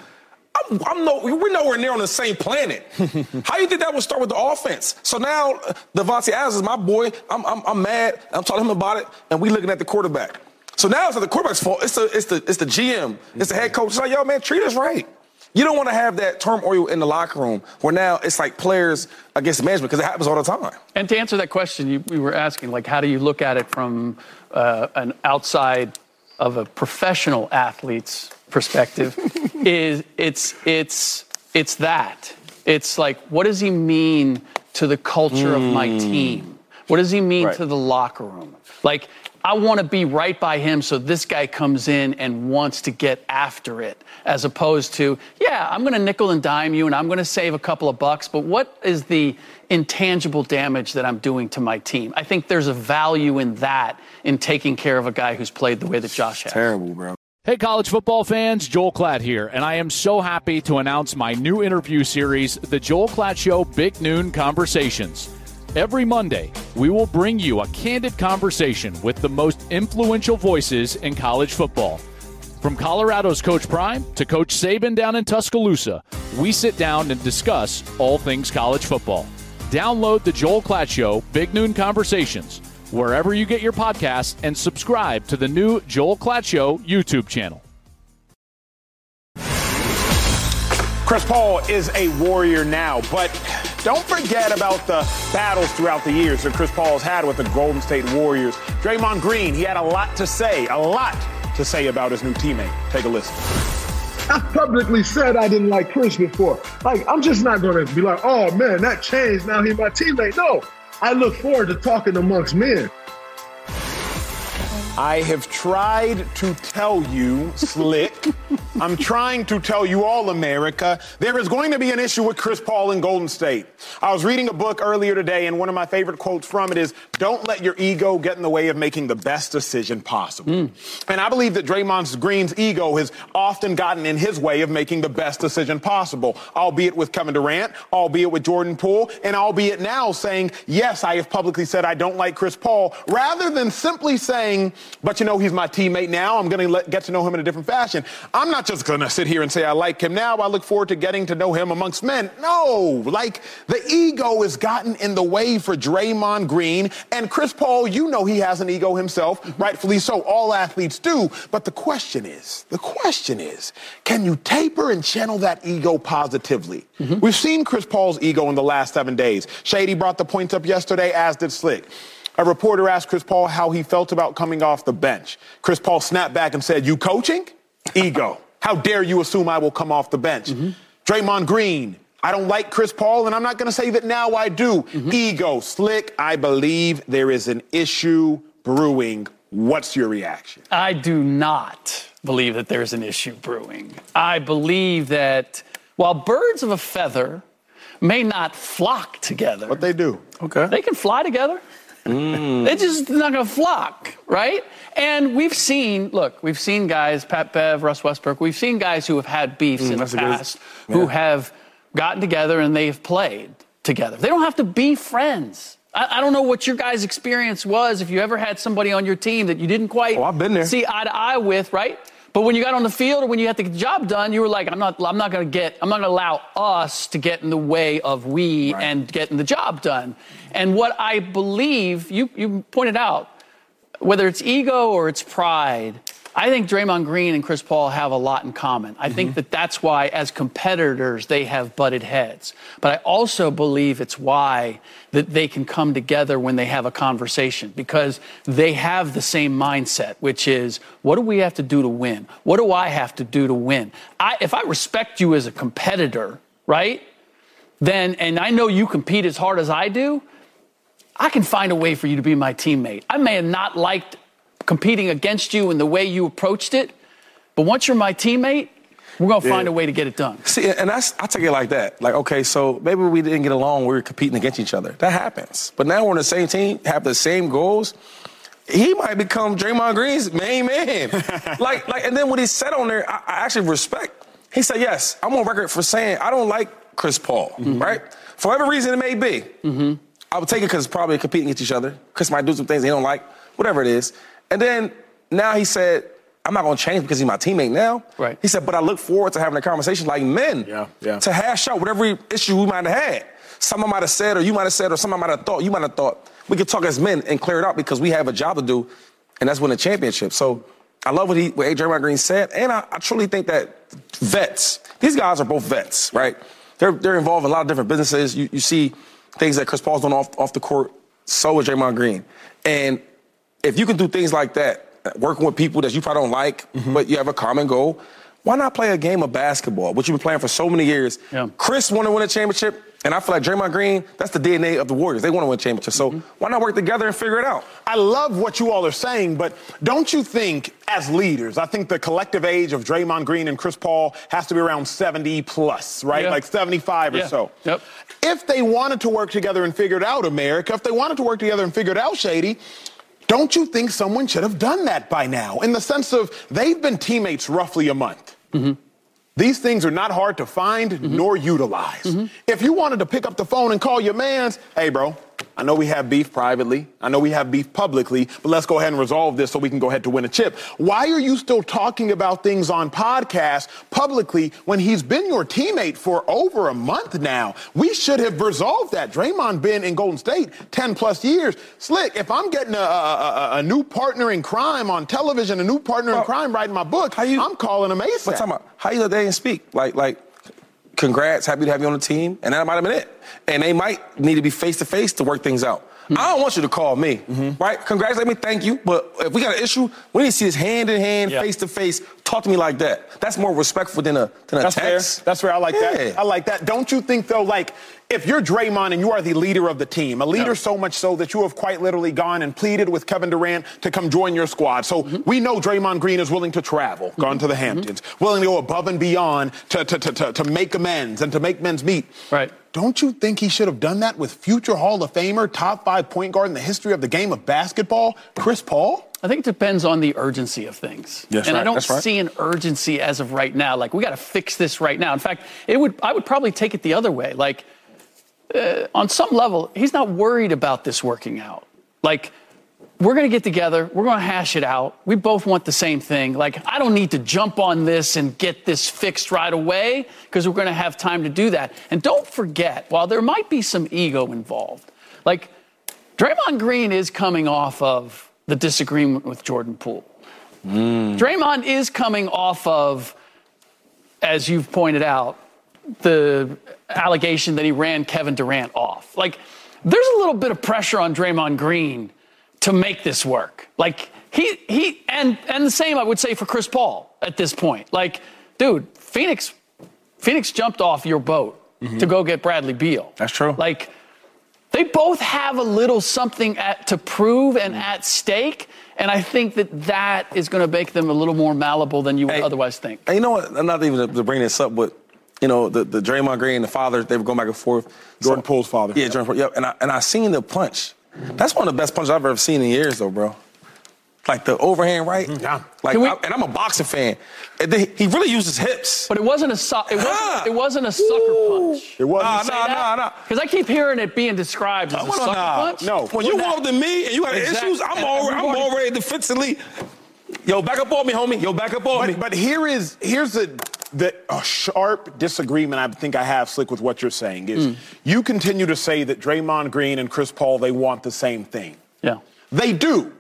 I'm, I'm no, we're nowhere near on the same planet. How do you think that would start with the offense? So now Davante Adams is my boy. I'm, I'm, I'm mad. I'm talking to him about it, and we looking at the quarterback. So now it's not the quarterback's fault. It's the it's the it's the GM. It's the head coach. It's like, yo, man, treat us right. You don't want to have that turmoil in the locker room where now it's like players against management because it happens all the time. And to answer that question, you, we were asking, like, how do you look at it from uh, an outside of a professional athlete's perspective? is it's it's it's that. It's like, what does he mean to the culture of my hmm. team? What does he mean Right. to the locker room? Like, I want to be right by him, so this guy comes in and wants to get after it, as opposed to, yeah, I'm going to nickel and dime you and I'm going to save a couple of bucks, but what is the intangible damage that I'm doing to my team? I think there's a value in that, in taking care of a guy who's played the way that Josh has. Terrible, bro. Hey, college football fans, Joel Klatt here, and I am so happy to announce my new interview series, The Joel Klatt Show Big Noon Conversations. Every Monday, we will bring you a candid conversation with the most influential voices in college football. From Colorado's Coach Prime to Coach Saban down in Tuscaloosa, we sit down and discuss all things college football. Download the Joel Klatt Show Big Noon Conversations wherever you get your podcasts and subscribe to the new Joel Klatt Show YouTube channel. Chris Paul is a warrior now, but don't forget about the battles throughout the years that Chris Paul has had with the Golden State Warriors. Draymond Green, he had a lot to say, a lot to say about his new teammate. Take a listen. I publicly said I didn't like Chris before. Like, I'm just not going to be like, oh man, that changed. Now he's my teammate. No, I look forward to talking amongst men. I have tried to tell you, Slick. I'm trying to tell you all, America, there is going to be an issue with Chris Paul in Golden State. I was reading a book earlier today, and one of my favorite quotes from it is Don't let your ego get in the way of making the best decision possible. Hmm. And I believe that Draymond Green's ego has often gotten in his way of making the best decision possible, albeit with Kevin Durant, albeit with Jordan Poole, and albeit now saying, Yes, I have publicly said I don't like Chris Paul, rather than simply saying, but you know, he's my teammate now. I'm going to get to know him in a different fashion. I'm not just going to sit here and say I like him now. I look forward to getting to know him amongst men. No, like the ego has gotten in the way for Draymond Green and Chris Paul. You know, he has an ego himself, rightfully so. All athletes do. But the question is, the question is, can you taper and channel that ego positively? Mm-hmm. We've seen Chris Paul's ego in the last seven days. Shady brought the points up yesterday, as did Slick. A reporter asked Chris Paul how he felt about coming off the bench. Chris Paul snapped back and said, You coaching? Ego. How dare you assume I will come off the bench? Draymond Green, I don't like Chris Paul, and I'm not going to say that now I do. Ego, slick, I believe there is an issue brewing. What's your reaction? I do not believe that there's an issue brewing. I believe that while birds of a feather may not flock together, What they do? Okay. they can fly together. Mm. They're just not going to flock, right? And we've seen, look, we've seen guys, Pat Bev, Russ Westbrook, we've seen guys who have had beefs mm, in the that's a good- past who have gotten together and they've played together. They don't have to be friends. I, I don't know what your guys' experience was if you ever had somebody on your team that you didn't quite Oh, I've been there. see eye to eye with, right? But when you got on the field or when you had to get the job done, you were like, I'm not, I'm not going to get, I'm not going to allow us to get in the way of we and getting the job done. And what I believe, you, you pointed out, whether it's ego or it's pride, I think Draymond Green and Chris Paul have a lot in common. I think mm-hmm. that that's why, as competitors, they have butted heads. But I also believe it's why that they can come together when they have a conversation because they have the same mindset, which is, what do we have to do to win? What do I have to do to win? I, if I respect you as a competitor, right? Then, and I know you compete as hard as I do, I can find a way for you to be my teammate. I may have not liked competing against you and the way you approached it, but once you're my teammate, we're gonna find a way to get it done. See, and that's I take it like that. Like, okay, so maybe we didn't get along. We were competing against each other. That happens. But now we're on the same team, have the same goals. He might become Draymond Green's main man. like, like, and then what he said on there, I, I actually respect. He said, "Yes, I'm on record for saying I don't like Chris Paul, mm-hmm. right? For whatever reason it may be. Mm-hmm. I would take it because it's probably competing against each other. Chris might do some things he don't like, whatever it is. And then now he said, I'm not going to change because he's my teammate now. Right. He said, but I look forward to having a conversation like men Yeah, yeah. to hash out whatever issue we might have had. Someone might have said, or you might have said, or someone might have thought, you might have thought. We could talk as men and clear it out because we have a job to do, and that's win a championship. So I love what he, what A. Draymond Green said, and I, I truly think that vets, these guys are both vets, right? They're, they're involved in a lot of different businesses. You, you see things that Chris Paul's doing off, off the court, so is Draymond Green. And if you can do things like that, working with people that you probably don't like, mm-hmm. but you have a common goal, why not play a game of basketball, which you've been playing for so many years? Yeah. Chris want to win a championship, and I feel like Draymond Green, that's the DNA of the Warriors. They want to win a championship. So mm-hmm. why not work together and figure it out? I love what you all are saying, but don't you think, as leaders, I think the collective age of Draymond Green and Chris Paul has to be around 70 plus, right? Yeah. Like 75 or so. Yep. If they wanted to work together and figure it out, America, if they wanted to work together and figure it out, Shady, don't you think someone should have done that by now? In the sense of they've been teammates roughly a month. Mm-hmm. These things are not hard to find mm-hmm. nor utilize. Mm-hmm. If you wanted to pick up the phone and call your mans, hey, bro, I know we have beef privately. I know we have beef publicly, but let's go ahead and resolve this so we can go ahead to win a chip. Why are you still talking about things on podcasts publicly when he's been your teammate for over a month now? We should have resolved that. Draymond been in Golden State 10 plus years. Slick, if I'm getting a, a, a, a new partner in crime on television, a new partner in crime writing my book, how you- I'm calling him ASAP. But talking about how you let they didn't speak? Like, like, congrats, happy to have you on the team, and that might have been it. And they might need to be face to face to work things out. Hmm. I don't want you to call me, mm-hmm. right? Congratulate me, thank you. But if we got an issue, we need to see this hand in hand, face to face. Talk to me like that. That's more respectful than a than a That's text. fair. That's fair. I like Yeah. that. I like that. Don't you think though, like, if you're Draymond and you are the leader of the team, a leader Yeah. so much so that you have quite literally gone and pleaded with Kevin Durant to come join your squad. So mm-hmm. we know Draymond Green is willing to travel, mm-hmm. gone to the mm-hmm. Hamptons, willing to go above and beyond to, to, to, to, to make amends and to make men's meet. Right. Don't you think he should have done that with future Hall of Famer, top five point guard in the history of the game of basketball, Chris Paul? I think it depends on the urgency of things. Yes, and I don't right. see an urgency as of right now. Like we got to fix this right now. In fact, it would I would probably take it the other way. Like uh, on some level, he's not worried about this working out. Like we're going to get together, we're going to hash it out. We both want the same thing. Like I don't need to jump on this and get this fixed right away because we're going to have time to do that. And don't forget, while there might be some ego involved, like Draymond Green is coming off of the disagreement with Jordan Poole. Draymond is coming off of, as you've pointed out, the allegation that he ran Kevin Durant off. Like, there's a little bit of pressure on Draymond Green to make this work. Like, he, he, and, and the same I would say for Chris Paul at this point. Like, dude, Phoenix, Phoenix jumped off your boat to go get Bradley Beal. Mm-hmm. That's true. Like, they both have a little something at, to prove and mm. at stake. And I think that that is going to make them a little more malleable than you would Hey, otherwise think. And you know what? I'm not even to bring this up, but you know the the Draymond Green, the father, they were going back and forth. Jordan Poole's father. Yeah, Jordan Poole. Yep. And I and I seen the punch. That's one of the best punches I've ever seen in years, though, bro. Like the overhand right. Yeah. Like, we- I- and I'm a boxing fan. And they, he really used his hips. But it wasn't a su- it wasn't, Ah. it wasn't a sucker punch. It wasn't. Nah, nah, nah, nah. Because I keep hearing it being described as a sucker nah. punch. No. When you walk up to me and you got Exactly. issues, I'm And already, I'm everybody- already defensively. Yo, back up on me, homie. Yo, back up on me. But, but here is here's the the a sharp disagreement I think I have, Slick, with what you're saying is Hmm. you continue to say that Draymond Green and Chris Paul they want the same thing. Yeah. They do,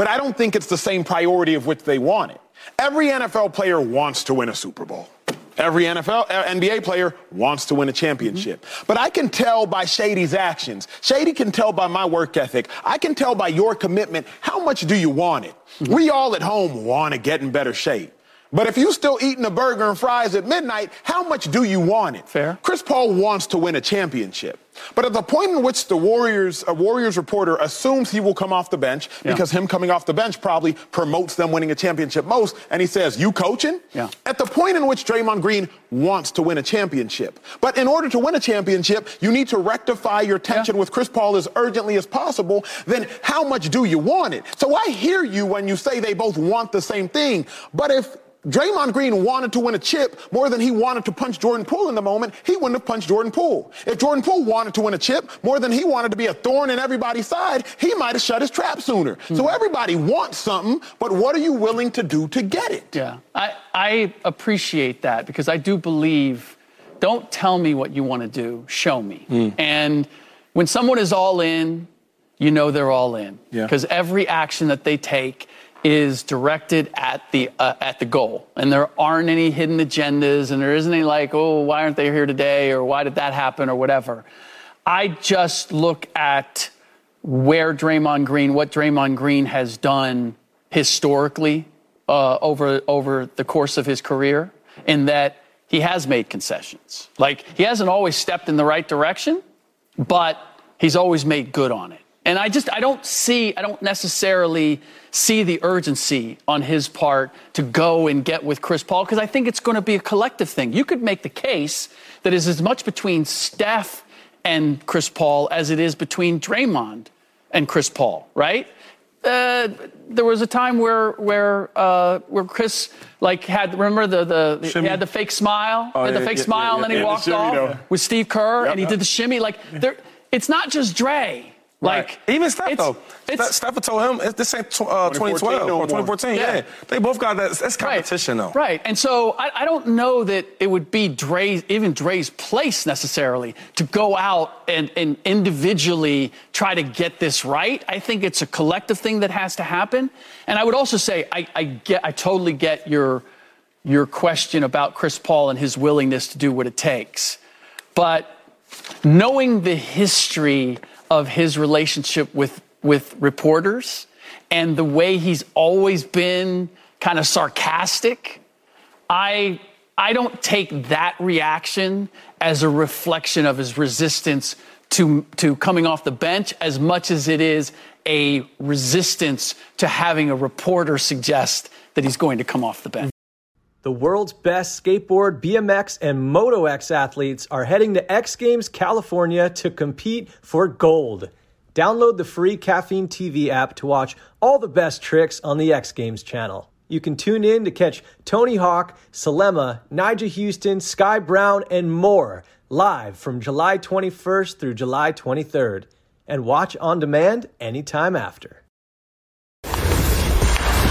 but I don't think it's the same priority of which they want it. Every NFL player wants to win a Super Bowl. Every NFL, uh, NBA player wants to win a championship. But I can tell by Shady's actions. Shady can tell by my work ethic. I can tell by your commitment. How much do you want it? We all at home want to get in better shape. But if you still eating a burger and fries at midnight, how much do you want it? Fair. Chris Paul wants to win a championship. But at the point in which the Warriors, a Warriors reporter assumes he will come off the bench Yeah. because him coming off the bench probably promotes them winning a championship most, and he says, You coaching? Yeah. At the point in which Draymond Green wants to win a championship. But in order to win a championship, you need to rectify your tension Yeah. with Chris Paul as urgently as possible. Then how much do you want it? So I hear you when you say they both want the same thing. But if Draymond Green wanted to win a chip more than he wanted to punch Jordan Poole in the moment, he wouldn't have punched Jordan Poole. If Jordan Poole wanted to win a chip more than he wanted to be a thorn in everybody's side, he might have shut his trap sooner. So everybody wants something, but what are you willing to do to get it? Yeah, I, I appreciate that because I do believe don't tell me what you want to do, show me. Hmm. And when someone is all in, you know they're all in Yeah. because every action that they take is directed at the uh, at the goal and there aren't any hidden agendas and there isn't any like oh why aren't they here today or why did that happen or whatever i just look at where Draymond Green, what Draymond Green has done historically uh, over over the course of his career, in that he has made concessions. Like he hasn't always stepped in the right direction, but he's always made good on it. And I just I don't see I don't necessarily see the urgency on his part to go and get with Chris Paul because I think it's going to be a collective thing. You could make the case that is as much between Steph and Chris Paul as it is between Draymond and Chris Paul, right? Uh, there was a time where where uh, where Chris like had remember the the he had the fake smile, Oh, he had the yeah, fake yeah, smile, yeah, and then he the walked shimmy, off with Steve Kerr, Yep, and he did the shimmy. Like there, it's not just Dre. Like Even Steph, it's- though. it's- Steph told him it's this ain't uh, 2012 no or 2014. Yeah. Yeah. They both got that. That's Right. competition, though. Right. And so I, I don't know that it would be Dre's, even Dre's place necessarily to go out and, and individually try to get this right. I think it's a collective thing that has to happen. And I would also say I, I get I totally get your your question about Chris Paul and his willingness to do what it takes. But knowing the history of his relationship with with reporters and the way he's always been kind of sarcastic, I I don't take that reaction as a reflection of his resistance to to coming off the bench as much as it is a resistance to having a reporter suggest that he's going to come off the bench. The world's best skateboard, BMX, and Moto X athletes are heading to X Games California to compete for gold. Download the free Caffeine TV app to watch all the best tricks on the X Games channel. You can tune in to catch Tony Hawk, Salema, Nyjah Huston, Sky Brown, and more live from July 21st through July 23rd. And watch on demand anytime after.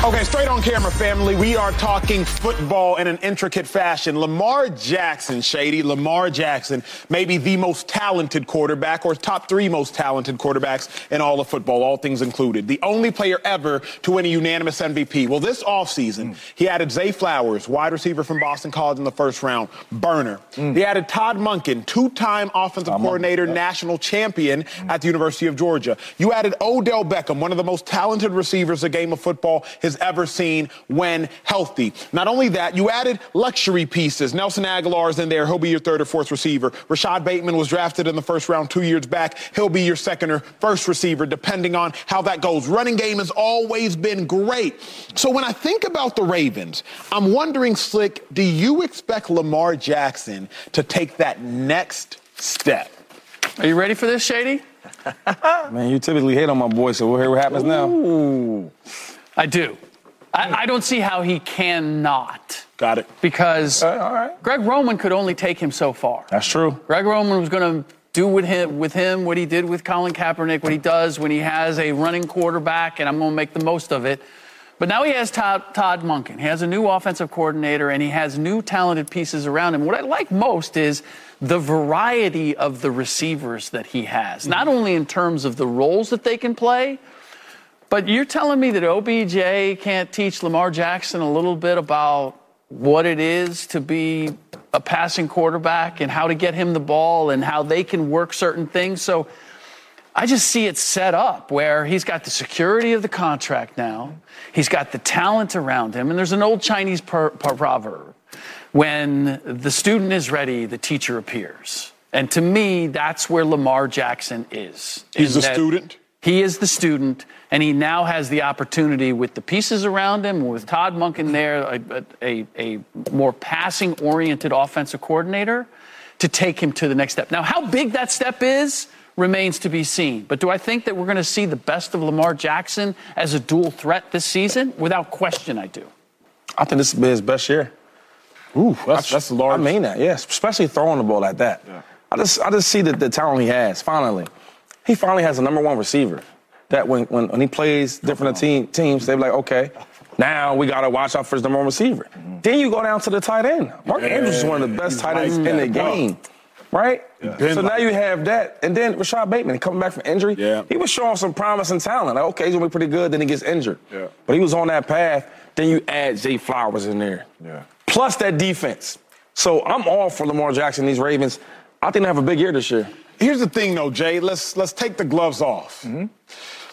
Okay, straight on camera, family. We are talking football in an intricate fashion. Lamar Jackson, Shady, Lamar Jackson, maybe the most talented quarterback or top three most talented quarterbacks in all of football, all things included. The only player ever to win a unanimous MVP. Well, this offseason, he added Zay Flowers, wide receiver from Boston College in the first round, burner. Mm. He added Todd Monken, two-time offensive coordinator, national champion at the University of Georgia. You added Odell Beckham, one of the most talented receivers the game of football has has ever seen when healthy. Not only that, you added luxury pieces. Nelson Agholor is in there. He'll be your third or fourth receiver. Rashod Bateman was drafted in the first round two years back. He'll be your second or first receiver, depending on how that goes. Running game has always been great. So when I think about the Ravens, I'm wondering, Slick, do you expect Lamar Jackson to take that next step? Are you ready for this, Shady? Man, you typically hate on my boy, so we'll hear what happens now. I do. I, I don't see how he cannot. Got it. Because all right. Greg Roman could only take him so far. That's true. Greg Roman was going to do with him, with him what he did with Colin Kaepernick, what he does when he has a running quarterback, and I'm going to make the most of it. But now he has Todd, Todd Monken. He has a new offensive coordinator, and he has new talented pieces around him. What I like most is the variety of the receivers that he has, not only in terms of the roles that they can play, but you're telling me that OBJ can't teach Lamar Jackson a little bit about what it is to be a passing quarterback and how to get him the ball and how they can work certain things. So I just see it set up where he's got the security of the contract now, he's got the talent around him, and there's an old Chinese per- per- proverb when the student is ready, the teacher appears. And to me, that's where Lamar Jackson is. He's that student? He is the student, and he now has the opportunity with the pieces around him, with Todd Monken there, a, a, a more passing oriented offensive coordinator, to take him to the next step. Now, how big that step is remains to be seen. But do I think that we're going to see the best of Lamar Jackson as a dual threat this season? Without question, I do. I think this has been his best year. Ooh, that's, that's large. I mean that, yes, especially throwing the ball like that. I just, I just see the, the talent he has. Finally, he finally has a number one receiver. That when, when, when he plays different team, teams, they're like, okay, now we got to watch out for his number one receiver. Mm. Then you go down to the tight end. Mark Andrews is one of the best tight ends in the game, right? So now you have that, and then Rashod Bateman coming back from injury. Yeah. He was showing some promise and talent. Like, okay, he's gonna be pretty good. Then he gets injured. Yeah. But he was on that path. Then you add Zay Flowers in there. Yeah. Plus that defense. So I'm all for Lamar Jackson. These Ravens. I think they have a big year this year. Here's the thing, though, Jay. Let's let's take the gloves off. Mm-hmm.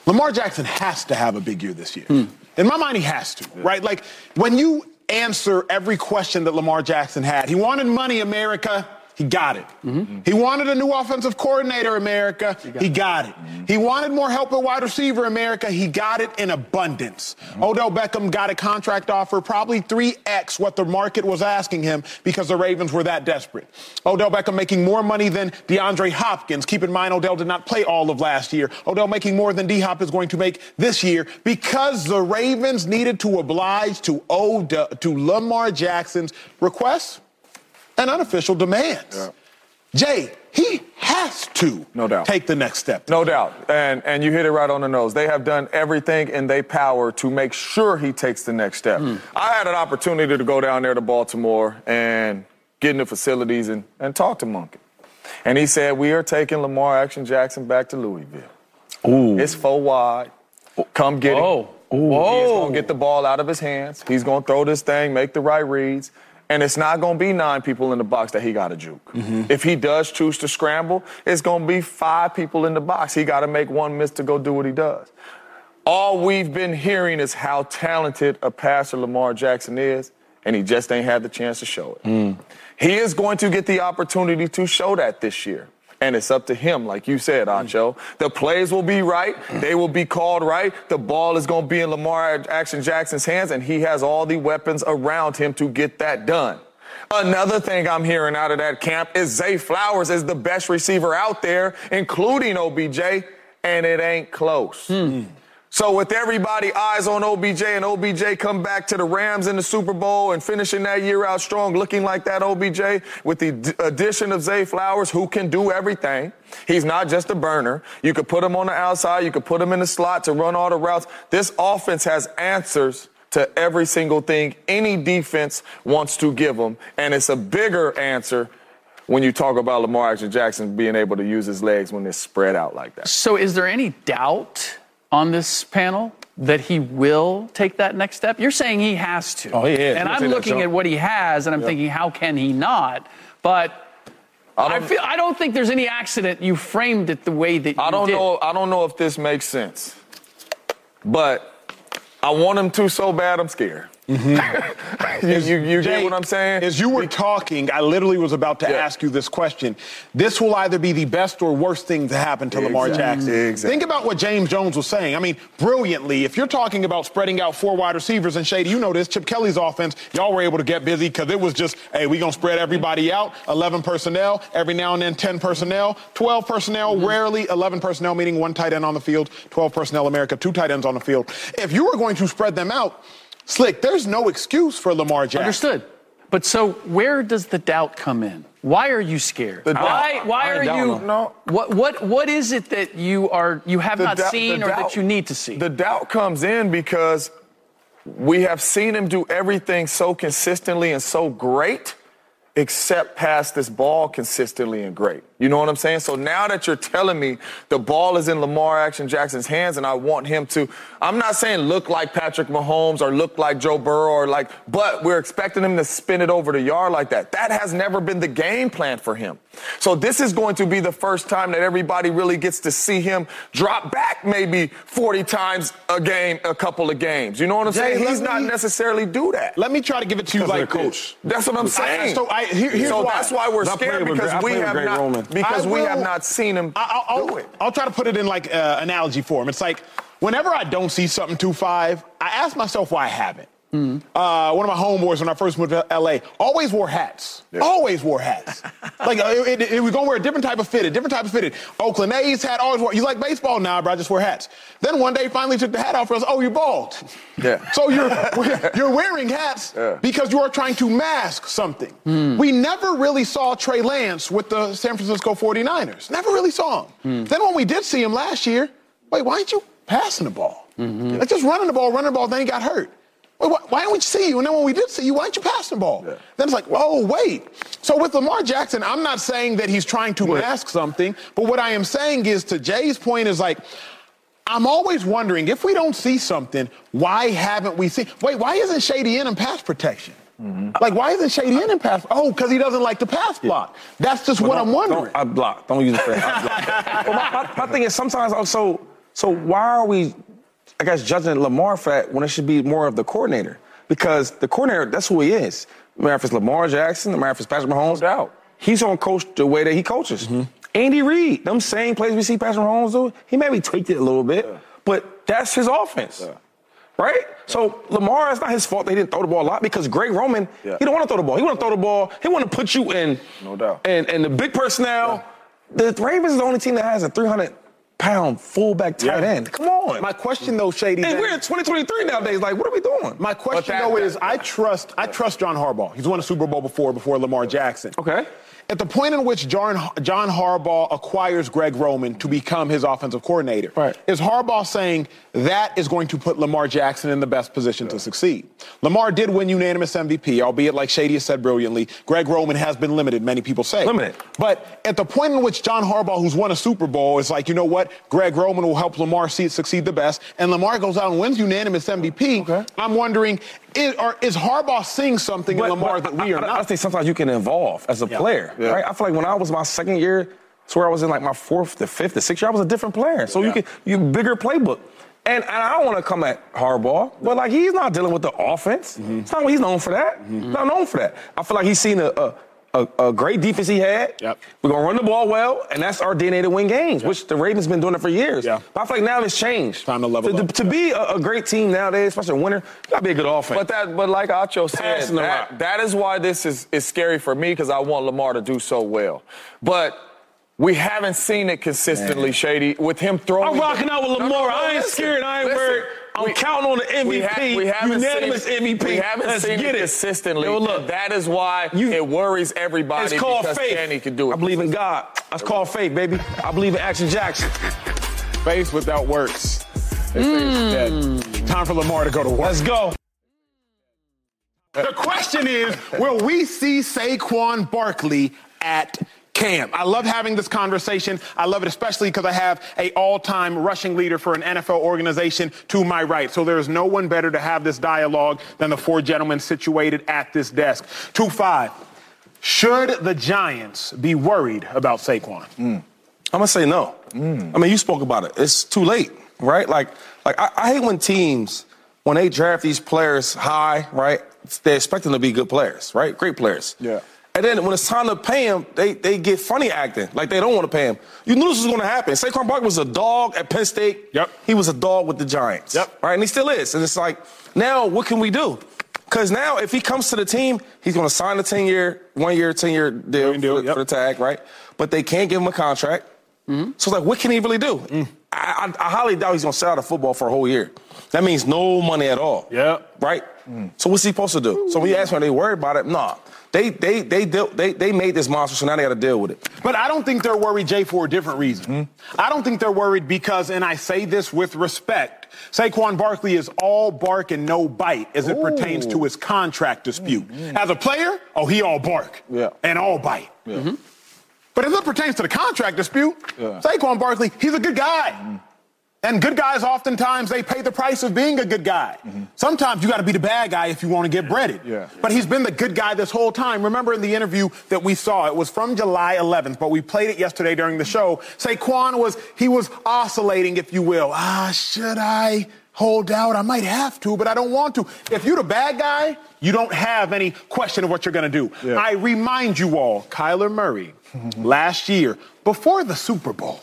Lamar Jackson has to have a big year this year. Hmm. In my mind, he has to, right? Like when you answer every question that Lamar Jackson had, he wanted money, America. He got it. He wanted a new offensive coordinator, America. He got it. He wanted more help at wide receiver, America. He got it in abundance. Odell Beckham got a contract offer, probably 3x what the market was asking him because the Ravens were that desperate. Odell Beckham making more money than DeAndre Hopkins. Keep in mind, Odell did not play all of last year. Odell making more than D Hop is going to make this year because the Ravens needed to oblige to Odell, to Lamar Jackson's requests and unofficial demands. Jay, he has to No doubt. take the next step. No doubt. And and you hit it right on the nose. They have done everything in their power to make sure he takes the next step. Hmm. I had an opportunity to go down there to Baltimore and get in the facilities and, and talk to Monkey. And he said, We are taking Lamar Action Jackson back to Louisville. Ooh. It's four wide. Come get Oh. it. He's going to get the ball out of his hands. He's going to throw this thing, make the right reads. And it's not going to be nine people in the box that he got to juke. Mm-hmm. If he does choose to scramble, it's going to be five people in the box. He got to make one miss to go do what he does. All we've been hearing is how talented a passer Lamar Jackson is, and he just ain't had the chance to show it. Mm. He is going to get the opportunity to show that this year. And it's up to him, like you said, mm. Acho. The plays will be right. Mm. They will be called right. The ball is going to be in Lamar Action Jackson's hands, and he has all the weapons around him to get that done. Another thing I'm hearing out of that camp is Zay Flowers is the best receiver out there, including OBJ, and it ain't close. Mm. So with everybody eyes on OBJ and OBJ come back to the Rams in the Super Bowl and finishing that year out strong, looking like that OBJ with the addition of Zay Flowers, who can do everything. He's not just a burner. You could put him on the outside, you could put him in the slot to run all the routes. This offense has answers to every single thing any defense wants to give them, and it's a bigger answer when you talk about Lamar Jackson being able to use his legs when they're spread out like that. So, is there any doubt on this panel that he will take that next step? You're saying he has to. Oh, he is. And I'm looking at what he has, and I'm thinking, how can he not? But I, feel, I don't think there's any accident you framed it the way that you I don't did. know. I don't know if this makes sense, but I want him to so bad, I'm scared. Mm-hmm. you you, you Jay, get what I'm saying? As you were talking, I literally was about to Yeah. ask you this question. This will either be the best or worst thing to happen to Lamar Exactly. Jackson. Exactly. Think about what James Jones was saying. I mean, brilliantly, if you're talking about spreading out four wide receivers, and Shady, you know this, Chip Kelly's offense, y'all were able to get busy because it was just, hey, we going to spread everybody out, 11 personnel, every now and then 10 personnel, 12 personnel, rarely 11 personnel, meaning one tight end on the field, 12 personnel America, two tight ends on the field. If you were going to spread them out, Slick, there's no excuse for Lamar Jackson. Understood. But so where does the doubt come in? Why are you scared? The why why are you know. what what what is it that you are you have The not doubt- seen or doubt- that you need to see? The doubt comes in because we have seen him do everything so consistently and so great, except pass this ball consistently and great. You know what I'm saying? So now that you're telling me the ball is in Lamar Action Jackson's hands and I want him to, I'm not saying look like Patrick Mahomes or look like Joe Burrow or like, but we're expecting him to spin it over the yard like that. That has never been the game plan for him. So this is going to be the first time that everybody really gets to see him drop back maybe 40 times a game, a couple of games. You know what I'm Jay, saying? let He's not me- necessarily do that. Let me try to give it to you like coach. That's what I'm I- saying. so I- here- here's so why. that's why we're scared because Greg- we have not Roman. because I we have not seen him I- I'll, do it. I'll try to put it in like uh, analogy form. It's like whenever I don't see something two five, I ask myself why I haven't. Uh, one of my homeboys when I first moved to LA always wore hats. Always wore hats. like uh, it, it, it was gonna wear a different type of fitted, different type of fitted. Oakland A's hat always wore. You like baseball now, bro? I just wear hats. Then one day finally took the hat off I was, oh, you're bald. Yeah. So you're you're wearing hats Yeah. because you are trying to mask something. We never really saw Trey Lance with the San Francisco 49ers. Never really saw him. Then when we did see him last year, wait, why aren't you passing the ball? Like just running the ball, running the ball, then he got hurt. Wait, why, why didn't we see you? And then when we did see you, why didn't you pass the ball? Then it's like, oh, wait. So with Lamar Jackson, I'm not saying that he's trying to mask something, but what I am saying is to Jay's point is like, I'm always wondering if we don't see something, why haven't we seen? Wait, why isn't Shady in in pass protection? Mm-hmm. Like, why isn't Shady in in pass? Oh, because he doesn't like the pass block. That's just what I'm wondering. Don't, I block. Don't use the phrase. I block. well, my, my, my thing is sometimes also. So why are we, I guess, judging Lamar for that when it should be more of the coordinator? Because the coordinator, that's who he is. No matter if it's Lamar Jackson, no matter if it's Patrick Mahomes, No doubt. he's gonna coach the way that he coaches. Mm-hmm. Andy Reid, them same plays we see Patrick Mahomes do, he maybe tweaked it a little bit, but that's his offense. Right? So Lamar, it's not his fault they didn't throw the ball a lot because Greg Roman, Yeah. he don't want to throw the ball. He want to throw the ball. He want to put you in. No doubt. And and the big personnel. The Ravens is the only team that has a 300 pound fullback tight Yeah. end. Come on. My question though, Shady. and then- we're in 2023 nowadays. Like, what are we doing? My question that- though that- is, I trust, I trust John Harbaugh. He's won a Super Bowl before, before Lamar Jackson. Okay. At the point in which John, John Harbaugh acquires Greg Roman to become his offensive coordinator, Right. is Harbaugh saying that is going to put Lamar Jackson in the best position to succeed? Lamar did win unanimous MVP, albeit like Shady has said brilliantly, Greg Roman has been limited, many people say. Limited. But at the point in which John Harbaugh, who's won a Super Bowl, is like, you know what? Greg Roman will help Lamar see, succeed the best, and Lamar goes out and wins unanimous MVP. Okay. I'm wondering, is, or, is Harbaugh seeing something in Lamar that we are I, not? I think sometimes you can evolve as a player. Right? I feel like when I was my second year, to where I was in like my fourth, the fifth, the sixth year, I was a different player. So you can you bigger playbook. And, and I don't want to come at Harbaugh, but like he's not dealing with the offense. Mm-hmm. It's not what he's known for that. He's not known for that. I feel like he's seen a, a, a, a great defense he had. Yep. We're gonna run the ball well, and that's our DNA to win games, which the Ravens been doing it for years. Yeah. But I feel like now it's changed. Time to level to, up. To, be a, a great team nowadays, especially a winner, you gotta be a good offense. But that, but like Acho said, that, that is why this is, is scary for me because I want Lamar to do so well. But we haven't seen it consistently, Shady, with him throwing. I'm rocking out with Lamar. no, no, I ain't listen, scared. I ain't listen. worried. I'm We- counting on the MVP. We, ha- we haven't unanimous seen, MVP. We haven't Let's seen get it it consistently. Yo, look, that is why You- it worries everybody it's called because faith. Kenny can do it. I believe in God. That's called faith, baby. I believe in Action Jackson. Faith without works. They say it's hmm. dead. Time for Lamar to go to work. Let's go. Uh, the question is, will we see Saquon Barkley at camp? I love having this conversation. I love it especially because I have a all-time rushing leader for an NFL organization to my right. So there is no one better to have this dialogue than the four gentlemen situated at this desk. Two five. Should the Giants be worried about Saquon? Hmm. I'm gonna say no. Hmm. I mean, you spoke about it. It's too late, right? Like, like I, I hate when teams when they draft these players high, right? They expect them to be good players, right? Great players. Yeah. And then when it's time to pay him, they, they get funny acting, like they don't want to pay him. You knew this was going to happen. Saquon Barkley was a dog at Penn State. Yep. He was a dog with the Giants. Yep. Right, and he still is. And it's like, now what can we do? Because now if he comes to the team, he's going to sign a 10 year, one year, 10 year deal, One deal, for, yep. for the tag, right? But they can't give him a contract. Mm-hmm. So it's like, what can he really do? Mm. I, I, I highly doubt he's going to sell out of football for a whole year. That means no money at all. Yeah. Right? So what's he supposed to do? So when you ask him, are they worried about it? Nah. They they they deal, they they made this monster, so now they got to deal with it. But I don't think they're worried, Jay, for a different reason. Hmm? I don't think they're worried because, and I say this with respect, Saquon Barkley is all bark and no bite as it pertains to his contract dispute. Mm-hmm. As a player, oh, he all bark Yeah. and all bite. Yeah. Mm-hmm. But as it pertains to the contract dispute, Yeah. Saquon Barkley, he's a good guy. Mm-hmm. And good guys, oftentimes, they pay the price of being a good guy. Sometimes you got to be the bad guy if you want to get breaded. Yeah. But he's been the good guy this whole time. Remember in the interview that we saw, it was from July 11th, but we played it yesterday during the show. Saquon was, he was oscillating, if you will. Ah, should I hold out? I might have to, but I don't want to. If you're the bad guy, you don't have any question of what you're going to do. Yeah. I remind you all, Kyler Murray, last year, before the Super Bowl,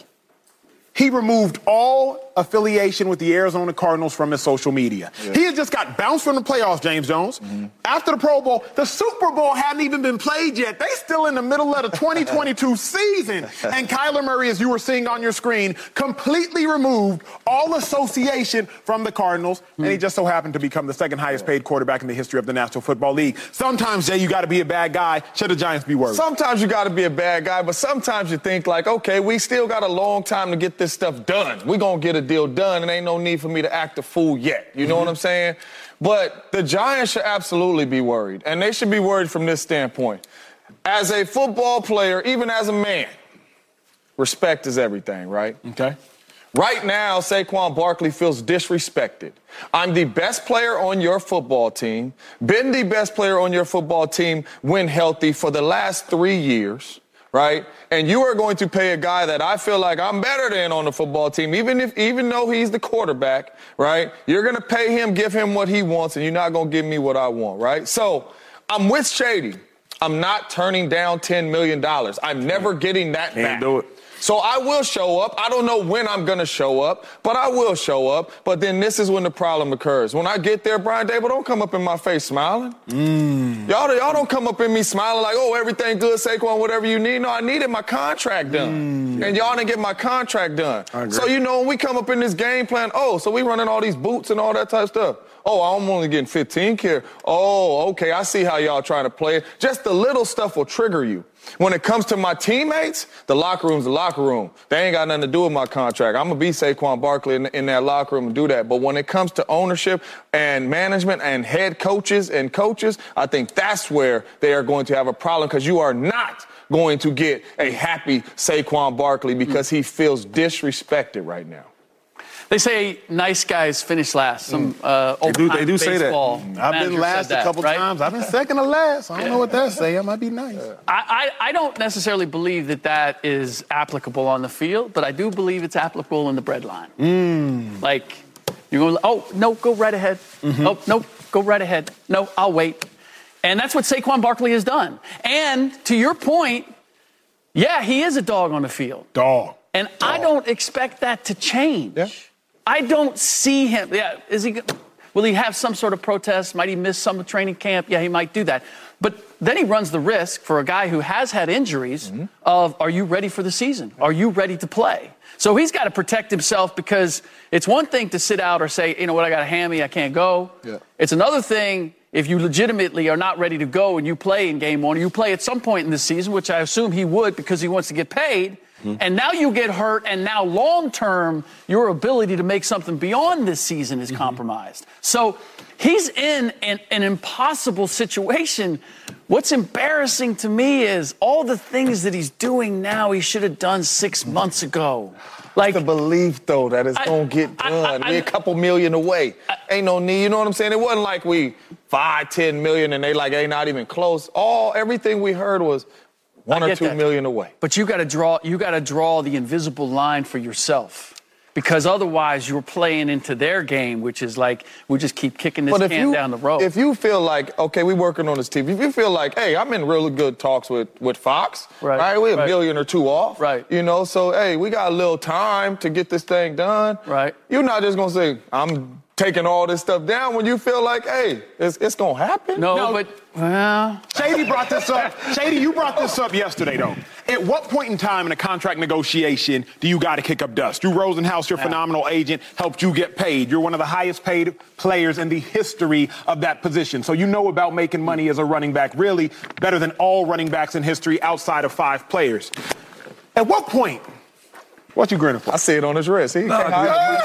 he removed all affiliation with the Arizona Cardinals from his social media. He had just got bounced from the playoffs, James Jones. Mm-hmm. After the Pro Bowl, the Super Bowl hadn't even been played yet. They still in the middle of the 2022 season. And Kyler Murray, as you were seeing on your screen, completely removed all association from the Cardinals. And he hmm. just so happened to become the second highest paid quarterback in the history of the National Football League. Sometimes, Jay, you got to be a bad guy. Should the Giants be worried? Sometimes you got to be a bad guy, but sometimes you think like, okay, we still got a long time to get this stuff done. We're going to get a deal done, and ain't no need for me to act a fool yet. You know what mm-hmm. I'm saying? But the Giants should absolutely be worried, and they should be worried from this standpoint. As a football player, even as a man, respect is everything, right? okay. Right now, Saquon Barkley feels disrespected. I'm the best player on your football team, been the best player on your football team when healthy for the last three years, right? And you are going to pay a guy that I feel like I'm better than on the football team, even if even though he's the quarterback, right? You're gonna pay him, give him what he wants, and you're not gonna give me what I want, right? So I'm with Shady. I'm not turning down $10 million. I'm never getting that Can't back. do it. So I will show up. I don't know when I'm gonna show up, but I will show up. But then this is when the problem occurs. When I get there, Brian Daboll, don't come up in my face smiling. Mm. Y'all, y'all don't come up in me smiling like, oh, everything good, Saquon, whatever you need. No, I needed my contract done. Mm. And y'all didn't get my contract done. So you know when we come up in this game plan, oh, so we running all these boots and all that type of stuff. Oh, I'm only getting 15 here. Oh, okay, I see how y'all trying to play it. Just the little stuff will trigger you. When it comes to my teammates, the locker room's the locker room. They ain't got nothing to do with my contract. I'm gonna be Saquon Barkley in, in that locker room and do that. But when it comes to ownership and management and head coaches and coaches, I think that's where they are going to have a problem because you are not going to get a happy Saquon Barkley because he feels disrespected right now. They say nice guys finish last. Some uh, old do- they do say that. I've been last that, a couple right? times. I've been second to last. I don't know what that say. It might be nice. I, I, I don't necessarily believe that that is applicable on the field, but I do believe it's applicable in the breadline. Mm. Like, you're going, oh, no, go right ahead. Mm-hmm. Oh, no, go right ahead. No, I'll wait. And that's what Saquon Barkley has done. And to your point, yeah, he is a dog on the field. Dog. And I don't expect that to change. I don't see him. Yeah, is he? Will he have some sort of protest? Might he miss some training camp? Yeah, he might do that. But then he runs the risk for a guy who has had injuries mm-hmm. of, are you ready for the season? Are you ready to play? So he's got to protect himself because it's one thing to sit out or say, you know what, I got a hammy, I can't go. Yeah. It's another thing if you legitimately are not ready to go and you play in game one, or you play at some point in the season, which I assume he would because he wants to get paid. Mm-hmm. And now you get hurt, and now long term, your ability to make something beyond this season is mm-hmm. compromised. So he's in an, an impossible situation. What's embarrassing to me is all the things that he's doing now, he should have done six months ago. Like, the belief though that it's I- gonna get done. I- we a couple million away. ain't no need. You know what I'm saying? It wasn't like we five, ten million, and they like ain't not even close. All everything we heard was one I or two that. million away. But you got to draw. You got to draw the invisible line for yourself. Because otherwise you're playing into their game, which is like we just keep kicking this But if can you, down the road. if you feel like, okay, we're working on this team. If you feel like, hey, I'm in really good talks with, with Fox, Right, We a right. million or two off, Right. You know, so hey, we got a little time to get this thing done, Right. You're not just gonna say, I'm taking all this stuff down when you feel like, hey, it's, it's gonna happen. no, but well, Shady brought this up. Shady, you brought this up yesterday, though. At what point in time in a contract negotiation do you got to kick up dust? Drew Rosenhaus, your phenomenal agent, helped you get paid. You're one of the highest paid players in the history of that position. So you know about making money as a running back, really better than all running backs in history outside of five players. At what point? What you grinning for? I see it on his wrist. He can't hide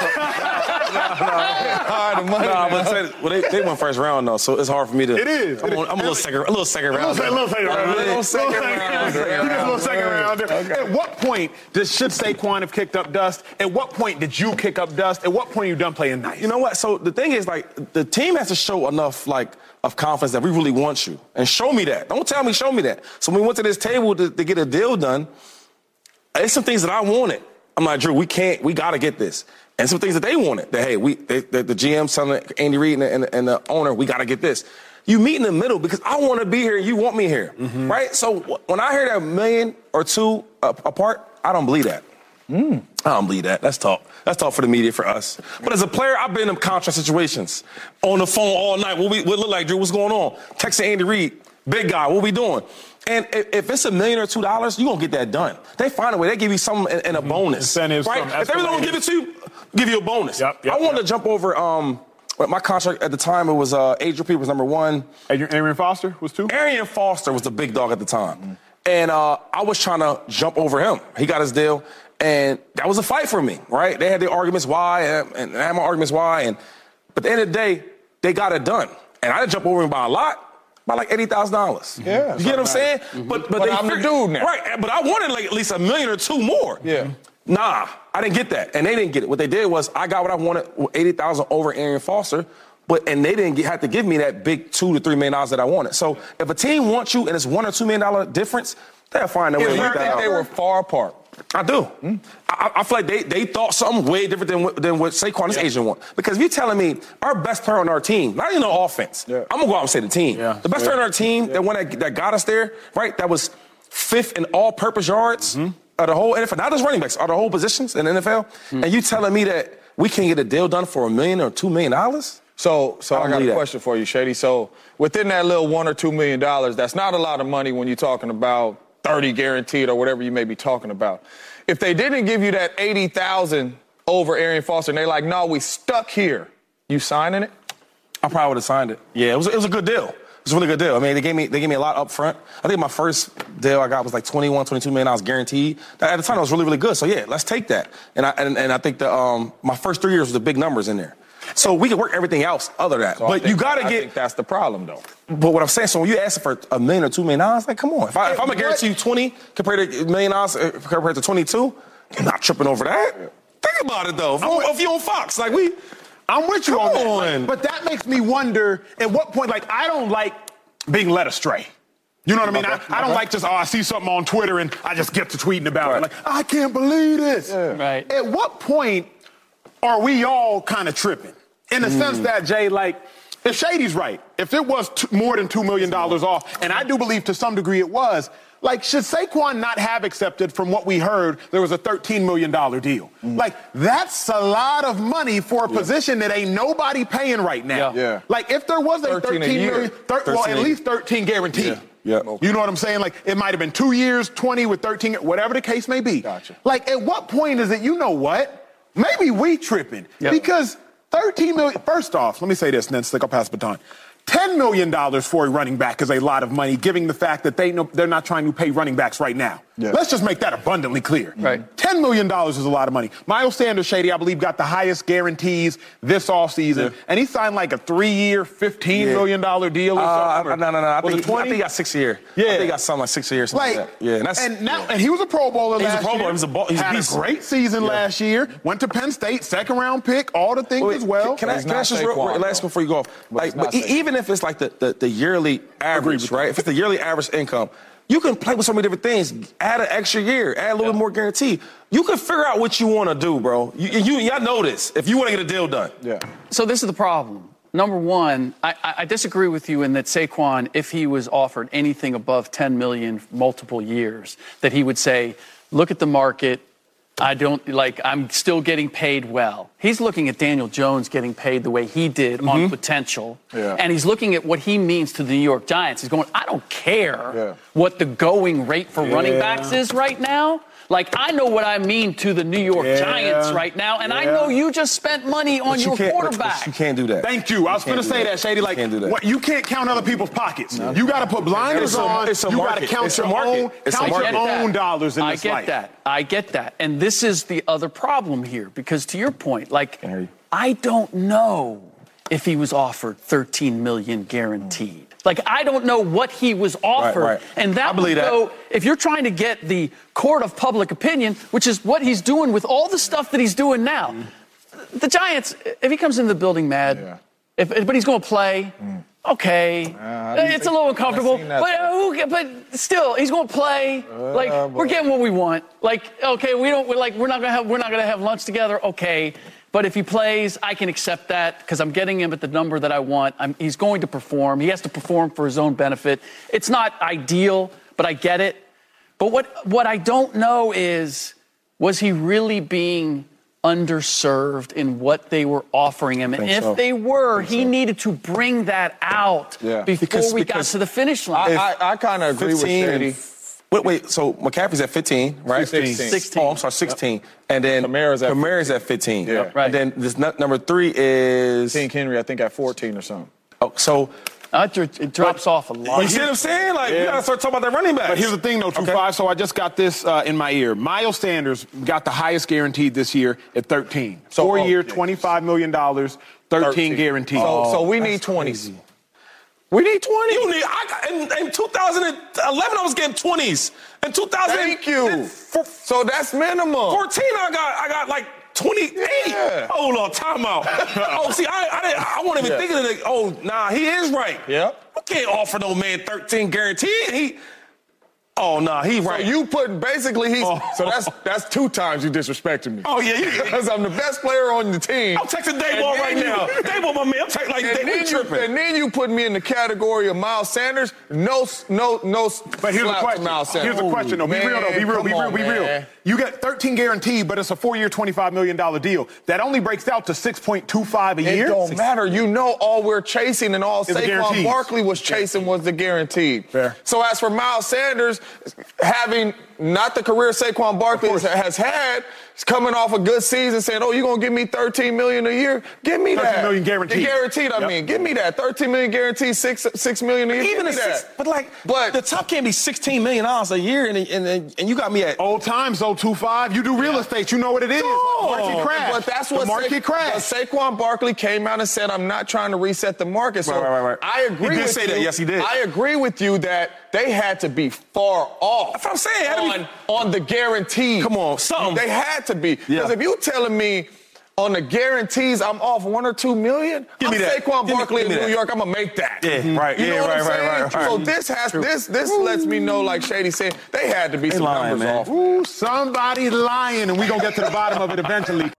hide the money. Nah, but say, well, they, they went first round though, so it's hard for me to. It is. I'm, It on- is. I'm a little second, a little second round. A little second round. A little second Little round. You just a little second round. At what point does should Saquon have kicked up dust? At what point did you kick up dust? At what point are you done playing nice? You know what? So the thing is, like, the team has to show enough, like, of confidence that we really want you, and show me that. Don't tell me, show me that. So when we went to this table to, to get a deal done, it's some things that I wanted. I'm like, Drew, we can't, we got to get this. And some things that they wanted. That hey, we, they, the, the GM telling Andy Reid and, the- and, and the owner, we got to get this. You meet in the middle because I want to be here and you want me here, mm-hmm. right? So when I hear that million or two apart, I don't believe that. Mm. I don't believe that. That's talk. That's talk for the media, for us. But as a player, I've been in contract situations on the phone all night. What we what look like, Drew? What's going on? Texting Andy Reid, big guy. What we doing? And if, if it's a million or two dollars, you're gonna get that done. They find a way. They give you something in, in a bonus, Incentives, right? If they don't give it to you, give you a bonus. Yep, yep, I wanted yep. to jump over. Um, my contract at the time it was uh, Adrian Peter was number one. Adrian, Arian Foster was two. Arian Foster was the big dog at the time. And uh, I was trying to jump over him. He got his deal. And that was a fight for me, right? They had their arguments why, and, and I had my arguments why. And but at the end of the day, they got it done. And I didn't jump over him by a lot, by like eighty thousand dollars. Yeah. you get what I'm saying? Mm-hmm. But but, But they I'm the dude now. right? But I wanted like at least a million or two more. Yeah. Nah, I didn't get that, and they didn't get it. What they did was I got what I wanted, eighty thousand over Arian Foster, but and they didn't get, have to give me that big two to three million dollars that I wanted. So if a team wants you and it's one or two million dollar difference, they'll find a way to work that they were far apart? I do. Hmm? I, I feel like they, they thought something way different than what, than what Saquon's agent want. Because if you're telling me our best player on our team, not even on offense, Yeah. I'm gonna go out and say the team. Yeah. The best player on our team, the one that, that got us there, right? That was fifth in all-purpose yards mm-hmm. of the whole NFL, not just running backs, of the whole positions in the NFL. Hmm. And you telling me that we can't get a deal done for a million or two million dollars? So, so I I, got a that. question for you, Shady. So, within that little one or two million dollars, that's not a lot of money when you're talking about 30 guaranteed or whatever you may be talking about. If they didn't give you that 80,000 over Arian Foster and they're like, no, we stuck here, you signing it? I probably would have signed it. Yeah, it was, it was a good deal. It was a really good deal. I mean, they gave me they gave me a lot up front. I think my first deal I got was like 21, 22 million dollars guaranteed. At the time, that was really, really good. So yeah, let's take that. And I and, and I think the um my first three years was the big numbers in there. So we can work everything else other than that. So I but you got to I get. I think that's the problem, though. But what I'm saying, so when you ask for a million or two million dollars, like come on. If, I, if I'm gonna guarantee you 20 compared to a million dollars uh, compared to 22, I'm not tripping over that. Think about it though. If, you- if you on Fox, like we. I'm with you Come on that. on. Like, but that makes me wonder at what point, like, I don't like being led astray. You know what I mean? I, I don't like just, oh, I see something on Twitter and I just get to tweeting about it. Like, I can't believe this. Right. At what point are we all kind of tripping? In the sense that, Jay, like, if Shady's right, if it was t- more than $2 million off, and I do believe to some degree it was, like, should Saquon not have accepted from what we heard there was a $13 million deal? Like, that's a lot of money for a position that ain't nobody paying right now. Yeah. Yeah. Like, if there was a 13 13 a million, thir- well, at least 13 guaranteed. Yeah. Yeah. You know what I'm saying? Like, it might have been two years, 20 with 13, whatever the case may be. Gotcha. Like, at what point is it, you know what? Maybe we tripping. Yeah. Because 13 million, first off, let me say this and then stick I'll pass baton. $10 million for a running back is a lot of money, given the fact that they know they're not trying to pay running backs right now. Yeah. Let's just make that abundantly clear. Right. $10 million is a lot of money. Miles Sanders, Shady, I believe, got the highest guarantees this offseason, and he signed like a three-year, 15 Yeah. million dollar deal or Uh, something. or- no, no, no. I was think, it I think he got six a year. Yeah. I think he got something like six a year. Something Like, like, that. Yeah, and that's and now, and he was a Pro Bowler He was a last Pro Bowler. year. He was a ball- he was a had beast. a great season Yeah. last year. Went to Penn State, second round pick, all the things Wait, as well. Can, can I, can I ask just real, Saquon, real last though. before you go off? But Like, but even if it's like the, the, the yearly average, right? If it's the yearly average income, You can play with so many different things. Add an extra year, add a little bit more guarantee. You can figure out what you want to do, bro. You, you, y'all know this. If you want to get a deal done. Yeah. So this is the problem. Number one, I, I- I disagree with you in that Saquon, if he was offered anything above 10 million multiple years, that he would say, "Look at the market. I don't like. I'm still getting paid well." He's looking at Daniel Jones getting paid the way he did on mm-hmm. potential, Yeah. and he's looking at what he means to the New York Giants. He's going, "I don't care Yeah. what the going rate for running backs is right now." Like I know what I mean to the New York Yeah. Giants right now, and I know you just spent money on But you your can't- but- quarterback. But you can't do that. Thank you. I was going to say that. that, Shady. Like, you can't do that. What, you can't count other people's pockets. You got to put blinders It's a- on. it's a you got to count It's your own, It's a count your own dollars in I this life. I get that. I get that. And this is the other problem here because to your point, like. I don't know if he was offered 13 million guaranteed. Like I don't know what he was offered. right. And that I believe would that. if you're trying to get the court of public opinion, which is what he's doing with all the stuff that he's doing now. The Giants, if he comes into the building mad, Yeah. if, but he's going to play. Okay, I didn't it's a little uncomfortable, but uh, who, but still, he's going to play. like we're getting what we want. Like okay, we don't. We're like we're not gonna have we're not gonna have lunch together. Okay, but if he plays, I can accept that because I'm getting him at the number that I want. I'm, he's going to perform. He has to perform for his own benefit. It's not ideal, but I get it. But what what I don't know is was he really being underserved in what they were offering him? And if so. they were, he needed to bring that out Yeah. before Because- we because got to the finish line. I, I, I kind of agree with 15 and- Shady. Wait, wait. So McCaffrey's at 15, right? 16. 16. Oh, I'm sorry, 16. And then Kamara's at Kamara's at 15. Yeah. Right. And then this nu- number three is. King Henry, I think, at 14 or something. Oh, so it dr- it drops off a lot. you see what I'm saying? Like we gotta start talking about that running back. But here's the thing, though, True Okay. Five. So I just got this uh, in my ear. Miles Sanders got the highest guaranteed this year at 13. So- Four oh, year, yeah. $25 million, 13, 13. guaranteed. So, so we need 20s. We need 20. You need. I in, in 2011, I was getting 20s. In 2000, Thank you. So that's minimum. 14, I got I got like 28. Yeah. Hold on, timeout. oh, see, I I, didn't, I wasn't even Yeah. thinking of the. Oh, nah, he is right. Yeah. You can't offer no man 13 guaranteed. He. Oh, no, nah, he So right. you put basically he's Oh. so that's that's two times you disrespected me. Oh, yeah, you- because I'm the best player on the team. I'm texting And Daboll then right you- now. Daboll, my man. I'm texting like And then, you, and then you put me in the category of Miles Sanders. No, no, no. But here's the question. Miles Sanders. Here's the question. though. be Man, real, though. Be real. Be real. on, Be real. man. You get 13 guaranteed, but it's a four-year, $25 million deal. That only breaks out to 6.25 a year. It year. don't matter. You know, all we're chasing and all the Saquon. Barkley was chasing was the guaranteed. Fair. So as for Miles Sanders, having not the career Saquon Barkley has, has had, he's coming off a good season, saying, "Oh, you're gonna give me 13 million a year? Give me 13 that. million guaranteed. Guaranteed. I Yep. mean, give me that 13 million guaranteed, six six million a year. Even give a six, that. but like, But- the top can't be 16 million dollars a year, and and, and, and you got me at. Old times, though, 2-5. You do real estate. You know what it is. No, Market crash. But that's The what market Sa- crash. but Saquon Barkley came out and said, "I'm not trying to reset the market." So Right, right, right, right. I agree He did with say you. that. Yes, he did. I agree with you that they had to be far off. That's what I'm saying. It had to be- on, on the guarantee. Come on, something. They had to be because Yeah. if you telling me. On the guarantees, I'm off one or two million. Give me I'm that. Saquon Give me- Barkley give me in New that. York. I'm gonna make that. Yeah, right. You Yeah, know what right, I'm right, saying? right, right. So this has this this lets me know, like Shady said, they had to be some lying, numbers man. off. Ooh, somebody's lying, and we're going to get to the bottom of it eventually.